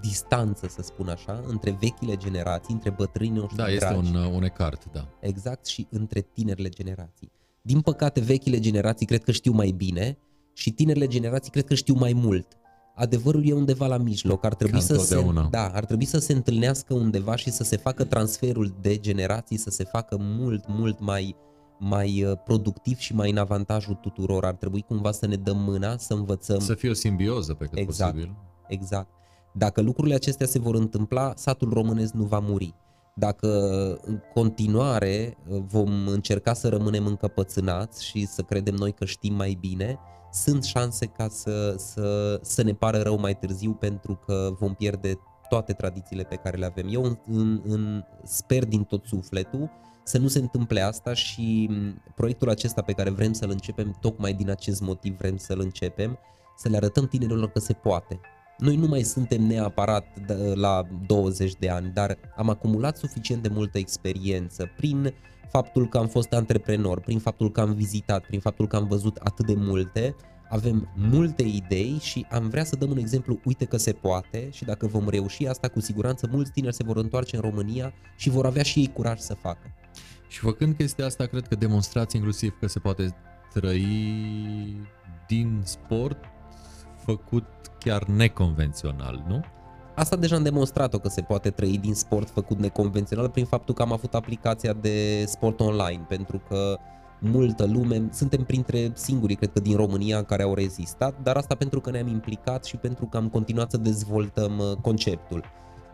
distanță, să spun așa, între vechile generații, între bătrânii noștri Da, este un, uh, un ecart, da. Exact, și între tinerile generații. Din păcate, vechile generații cred că știu mai bine și tinerile generații cred că știu mai mult. Adevărul e undeva la mijloc. Ar trebui, să se, da, ar trebui să se întâlnească undeva și să se facă transferul de generații, să se facă mult, mult mai mai uh, productiv și mai în avantajul tuturor. Ar trebui cumva să ne dăm mâna, să învățăm. Să fie o simbioză pe cât exact, posibil. Exact. Dacă lucrurile acestea se vor întâmpla, satul românesc nu va muri. Dacă în continuare uh, vom încerca să rămânem încăpățânați și să credem noi că știm mai bine, sunt șanse ca să, să, să ne pară rău mai târziu pentru că vom pierde toate tradițiile pe care le avem. Eu în, în, în, sper din tot sufletul să nu se întâmple asta și proiectul acesta pe care vrem să-l începem, tocmai din acest motiv vrem să-l începem, să le arătăm tinerilor că se poate. Noi nu mai suntem neapărat la 20 de ani, dar am acumulat suficient de multă experiență prin faptul că am fost antreprenor, prin faptul că am vizitat, prin faptul că am văzut atât de multe, avem multe idei și am vrea să dăm un exemplu, uite că se poate și dacă vom reuși asta, cu siguranță mulți tineri se vor întoarce în România și vor avea și ei curaj să facă. Și făcând chestia asta, cred că demonstrați inclusiv că se poate trăi din sport făcut chiar neconvențional, nu? Asta deja am demonstrat-o că se poate trăi din sport făcut neconvențional prin faptul că am avut aplicația de sport online, pentru că multă lume, suntem printre singurii, cred că, din România care au rezistat, dar asta pentru că ne-am implicat și pentru că am continuat să dezvoltăm uh, conceptul.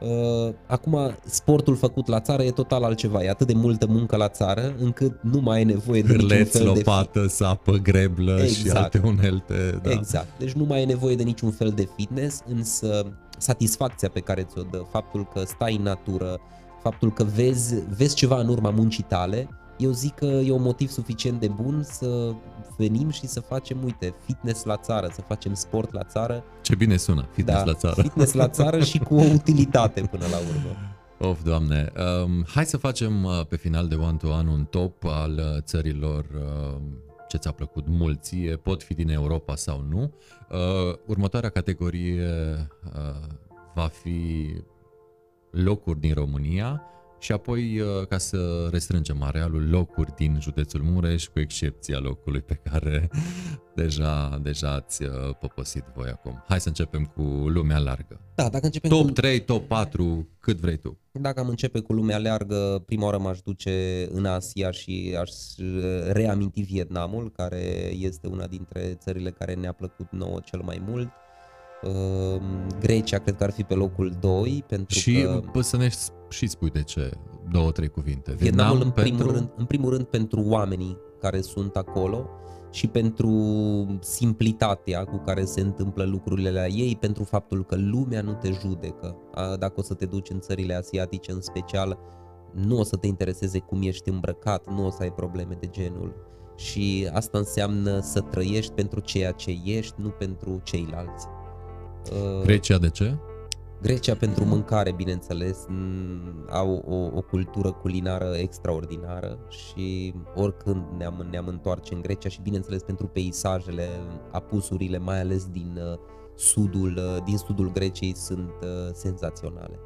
Uh, acum, sportul făcut la țară e total altceva, e atât de multă muncă la țară încât nu mai ai nevoie de Hârleț, niciun fel lopată, de sapă, greblă exact. și alte unelte. Da. Exact, deci nu mai ai nevoie de niciun fel de fitness, însă satisfacția pe care ți-o dă, faptul că stai în natură, faptul că vezi, vezi ceva în urma muncii tale, eu zic că e un motiv suficient de bun să venim și să facem, uite, fitness la țară, să facem sport la țară. Ce bine sună, fitness da, la țară. Fitness la țară și cu o utilitate până la urmă. Of, Doamne! Um, hai să facem uh, pe final de One to One un top al uh, țărilor uh, ce ți-a plăcut mult ție, pot fi din Europa sau nu. Uh, următoarea categorie uh, va fi locuri din România și apoi uh, ca să restrângem arealul locuri din județul Mureș, cu excepția locului pe care deja, deja ați uh, poposit voi acum. Hai să începem cu lumea largă. Da, dacă începem top cu... 3, top 4, cât vrei tu. Dacă am începe cu lumea largă, prima oară m-aș duce în Asia și aș uh, reaminti Vietnamul, care este una dintre țările care ne-a plăcut nouă cel mai mult. Ehm, Grecia cred că ar fi pe locul 2 pentru și că... să ne și spui de ce, două, trei cuvinte. Vietnamul în, pentru... primul rând, în primul rând pentru oamenii care sunt acolo și pentru simplitatea cu care se întâmplă lucrurile la ei, pentru faptul că lumea nu te judecă. Dacă o să te duci în țările asiatice în special, nu o să te intereseze cum ești îmbrăcat, nu o să ai probleme de genul. Și asta înseamnă să trăiești pentru ceea ce ești, nu pentru ceilalți. Grecia de ce? Grecia pentru mâncare, bineînțeles, au o, o cultură culinară extraordinară și oricând ne-am, ne-am întoarce în Grecia și bineînțeles pentru peisajele, apusurile, mai ales din uh, sudul, uh, din sudul Greciei sunt uh, senzaționale.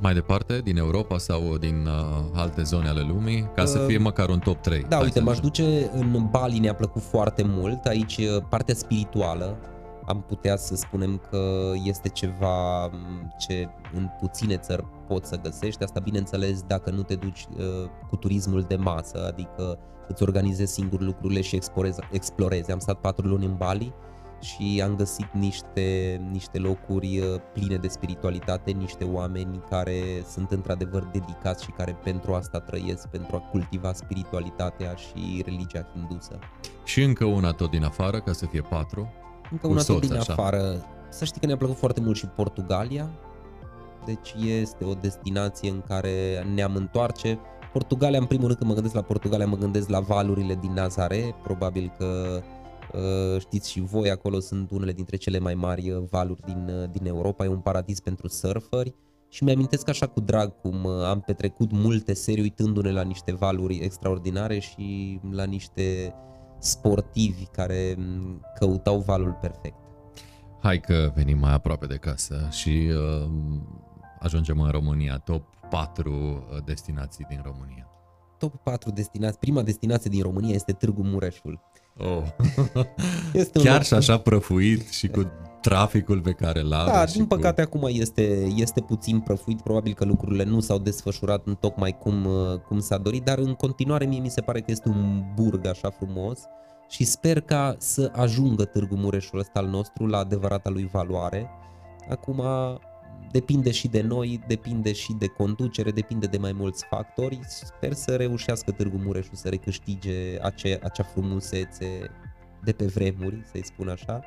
Mai departe, din Europa sau din uh, alte zone ale lumii, ca să fie măcar un top 3. Da, uite, m-aș duce în Bali, ne-a plăcut foarte mult. Aici partea spirituală, am putea să spunem că este ceva ce în puține țări poți să găsești. Asta bineînțeles dacă nu te duci uh, cu turismul de masă, adică îți organizezi singur lucrurile și explorezi. explorezi. Am stat patru luni în Bali și am găsit niște, niște locuri uh, pline de spiritualitate, niște oameni care sunt într-adevăr dedicați și care pentru asta trăiesc, pentru a cultiva spiritualitatea și religia hindusă. Și încă una tot din afară, ca să fie patru. Încă una tot din așa. afară. Să știi că ne-a plăcut foarte mult și Portugalia. Deci este o destinație în care ne-am întoarce. Portugalia, în primul rând, când mă gândesc la Portugalia, mă gândesc la valurile din Nazare. Probabil că uh, știți și voi, acolo sunt unele dintre cele mai mari uh, valuri din, uh, din Europa. E un paradis pentru surferi. Și mi-amintesc așa cu drag cum am petrecut multe serii uitându-ne la niște valuri extraordinare și la niște sportivi care căutau valul perfect. Hai că venim mai aproape de casă și uh, ajungem în România. Top 4 uh, destinații din România. Top 4 destinații. Prima destinație din România este Târgu Mureșul. Oh. este Chiar și așa prăfuit și cu traficul pe care l are. Da, din păcate cu... acum este, este puțin prăfuit, probabil că lucrurile nu s-au desfășurat în tocmai cum, uh, cum s-a dorit, dar în continuare mie mi se pare că este un burg așa frumos și sper ca să ajungă Târgu Mureșul ăsta al nostru la adevărata lui valoare. Acum depinde și de noi, depinde și de conducere, depinde de mai mulți factori. Sper să reușească Târgu Mureșul să recâștige acea, acea frumusețe de pe vremuri, să-i spun așa.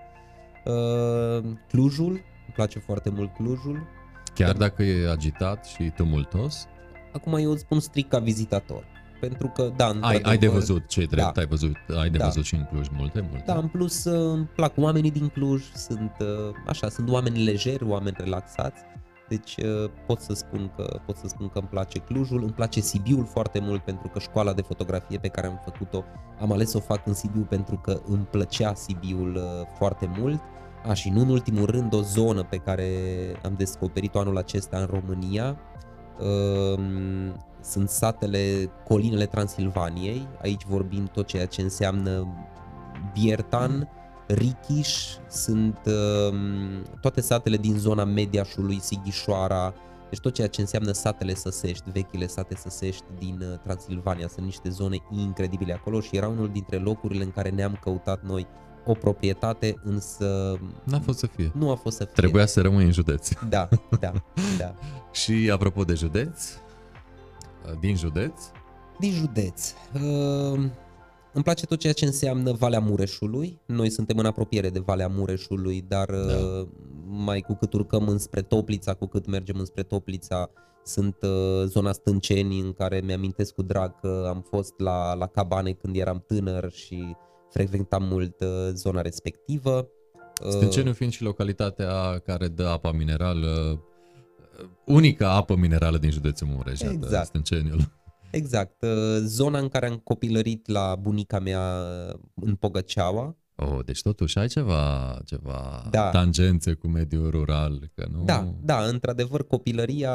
Uh, Clujul, îmi place foarte mult Clujul. Chiar dacă e agitat și tumultos? Acum eu îți spun strict ca vizitator. Pentru că, da, ai, ai de văzut ce drept, da. ai văzut, ai de da. văzut și în Cluj multe, multe. Da, în plus uh, îmi plac oamenii din Cluj, sunt uh, așa, sunt oameni lejeri, oameni relaxați. Deci pot să spun că pot să spun că îmi place Clujul, îmi place Sibiul foarte mult pentru că școala de fotografie pe care am făcut-o am ales să o fac în Sibiu pentru că îmi plăcea Sibiul foarte mult. A, și nu în ultimul rând o zonă pe care am descoperit-o anul acesta în România uh, sunt satele, colinele Transilvaniei, aici vorbim tot ceea ce înseamnă Biertan, Richiș, sunt uh, toate satele din zona Mediașului, Sighișoara, deci tot ceea ce înseamnă satele săsești, vechile sate săsești din uh, Transilvania, sunt niște zone incredibile acolo și era unul dintre locurile în care ne-am căutat noi o proprietate, însă... N-a fost să fie. Nu a fost să fie. Trebuia să rămâi în județ. Da, da, da. și apropo de județ, din județ? Din județ. Uh, îmi place tot ceea ce înseamnă Valea Mureșului. Noi suntem în apropiere de Valea Mureșului, dar da. uh, mai cu cât urcăm înspre Toplița, cu cât mergem înspre Toplița, sunt uh, zona Stânceni în care mi-amintesc cu drag că am fost la, la cabane când eram tânăr și frecventam mult uh, zona respectivă. Stânceniu fiind și localitatea care dă apa minerală, uh, unica apă minerală din județul Mureș, exact. Stânceniul. Exact. Uh, zona în care am copilărit la bunica mea în Pogăceaua. Oh, deci totuși ai ceva, ceva da. tangențe cu mediul rural, că nu? Da, da, într-adevăr copilăria,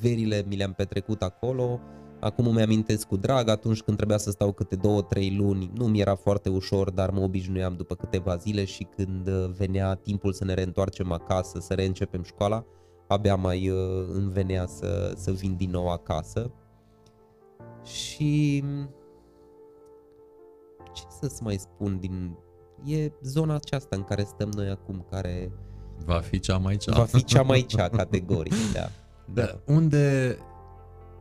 verile mi le-am petrecut acolo, Acum îmi amintesc cu drag, atunci când trebuia să stau câte două, trei luni, nu mi era foarte ușor, dar mă obișnuiam după câteva zile și când uh, venea timpul să ne reîntoarcem acasă, să reîncepem școala, abia mai uh, îmi venea să, să vin din nou acasă. Și ce să-ți mai spun din... E zona aceasta în care stăm noi acum, care... Va fi cea mai cea. Va fi cea mai cea, categoric, da. da. Unde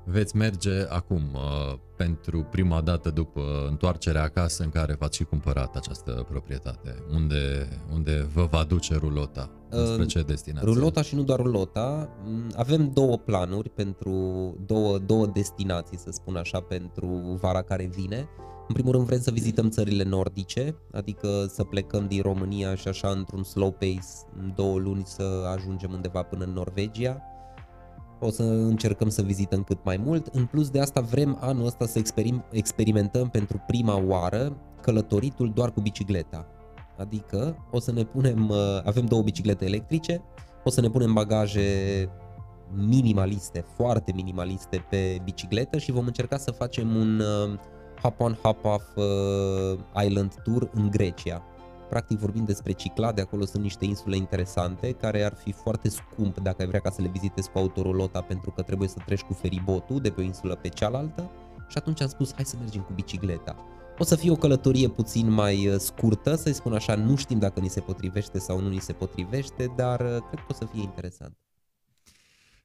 Veți merge acum uh, pentru prima dată după întoarcerea acasă în care v-ați și cumpărat această proprietate. Unde, unde vă va duce rulota? Spre ce destinație? Rulota și nu doar rulota. Mm, Avem două planuri pentru două, două destinații, să spun așa, pentru vara care vine. În primul rând vrem să vizităm țările nordice, adică să plecăm din România și așa într-un slow pace, în două luni să ajungem undeva până în Norvegia. O să încercăm să vizităm cât mai mult. În plus de asta vrem anul ăsta să experim- experimentăm pentru prima oară călătoritul doar cu bicicleta. Adică o să ne punem, uh, avem două biciclete electrice, o să ne punem bagaje minimaliste, foarte minimaliste pe bicicletă și vom încerca să facem un uh, hop-on, hop-off uh, island tour în Grecia. Practic vorbim despre Ciclade, acolo sunt niște insule interesante care ar fi foarte scump dacă ai vrea ca să le vizitezi cu autorolota pentru că trebuie să treci cu feribotul de pe o insulă pe cealaltă și atunci am spus hai să mergem cu bicicleta. O să fie o călătorie puțin mai uh, scurtă, să-i spun așa, nu știm dacă ni se potrivește sau nu ni se potrivește, dar uh, cred că o să fie interesant.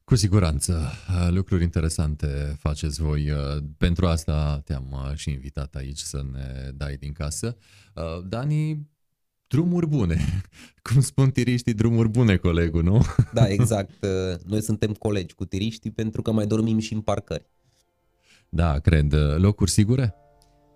Cu siguranță, uh, lucruri interesante faceți voi. Uh, Pentru asta te-am uh, și invitat aici să ne dai din casă. Uh, Dani, drumuri bune. Cum spun tiriștii, drumuri bune, colegul, nu? Da, exact. uh, Noi suntem colegi cu tiriștii pentru că mai dormim și în parcări. Da, cred. Uh, Locuri sigure?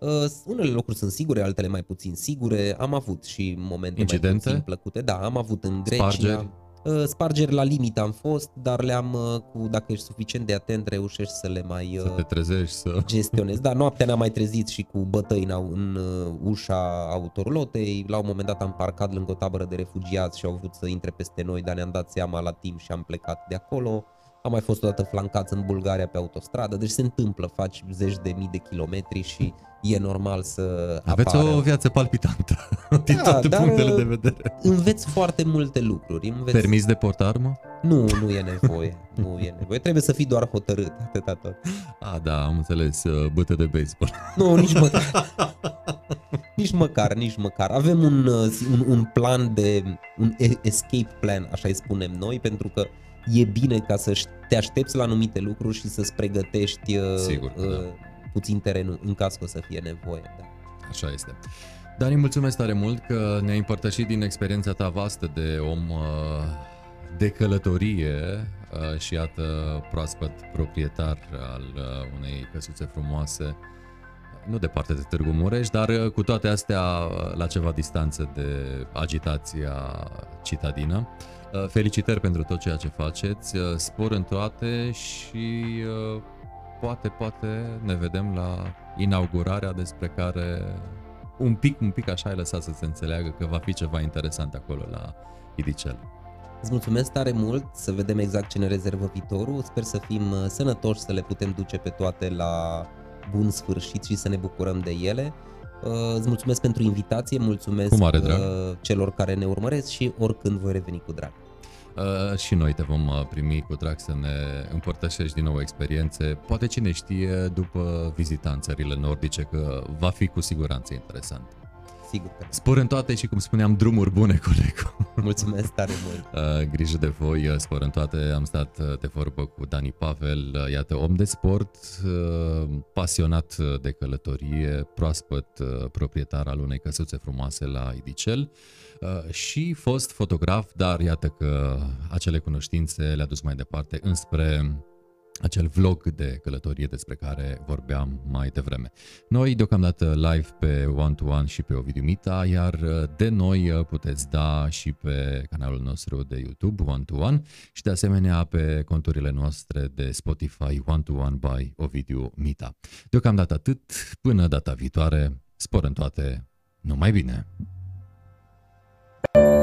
Uh, Unele locuri sunt sigure, altele mai puțin sigure. Am avut și momente Incidente? mai puțin plăcute. Da, am avut în Grecia. Spargeri? Uh, Spargeri la limită am fost, dar le-am, uh, cu, dacă ești suficient de atent, reușești să le mai Să uh, te trezești, să... gestionezi. Da, noaptea ne-am mai trezit și cu bătăi în, au- în uh, ușa autorolotei. La un moment dat am parcat lângă o tabără de refugiați și au vrut să intre peste noi, dar ne-am dat seama la timp și am plecat de acolo. Am mai fost odată flancați în Bulgaria pe autostradă, deci se întâmplă, faci zeci de mii de kilometri și e normal să Aveți apară. o viață palpitantă din Da, toate dar, punctele uh, de vedere. Înveți foarte multe lucruri. Înveți... Permis de portarmă? Nu, nu e nevoie. Nu e nevoie. Trebuie să fii doar hotărât, atâta tot. Ah, da, am înțeles, uh, bâte de baseball. Nu, nici măcar. nici măcar, nici măcar. Avem un, uh, un, un plan de, un e- escape plan, așa îi spunem noi, pentru că e bine ca să ș- te aștepți la anumite lucruri și să-ți pregătești uh, Sigur că da. puțin terenul în caz că o să fie nevoie. Da. Așa este. Dani, mulțumesc tare mult că ne-ai împărtășit din experiența ta vastă de om uh, de călătorie uh, și iată proaspăt proprietar al uh, unei căsuțe frumoase, nu departe de Târgu Mureș, dar uh, cu toate astea uh, la ceva distanță de agitația citadină. Uh, Felicitări pentru tot ceea ce faceți, uh, spor în toate și uh, poate, poate ne vedem la inaugurarea despre care un pic, un pic așa ai lăsat să se înțeleagă că va fi ceva interesant acolo la Idicel. Îți mulțumesc tare mult, să vedem exact ce ne rezervă viitorul. Sper să fim uh, sănătoși, să le putem duce pe toate la bun sfârșit și să ne bucurăm de ele. Uh, Îți mulțumesc pentru invitație, mulțumesc Cu mare drag. uh, celor care ne urmăresc și oricând voi reveni cu drag. Uh, și noi te vom uh, primi cu drag să ne împărtășești din nou experiențe. Poate cine știe după vizita în țările nordice că va fi cu siguranță interesant. Sigur că. da. Spor în toate și cum spuneam, drumuri bune, colegul. Mulțumesc tare mult. Uh, grijă de voi, uh, spor în toate. Am stat uh, de vorbă cu Dani Pavel, uh, iată, om de sport, uh, pasionat uh, de călătorie, proaspăt uh, proprietar al unei căsuțe frumoase la Idicel uh, și fost fotograf, dar iată că acele cunoștințe le-a dus mai departe înspre acel vlog de călătorie despre care vorbeam mai devreme. Noi deocamdată live pe One to One și pe Ovidiu Mita, iar uh, de noi uh, puteți da și pe canalul nostru de YouTube One to One și de asemenea pe conturile noastre de Spotify One to One by Ovidiu Mita. Deocamdată atât, până data viitoare, spor în toate, numai bine! back.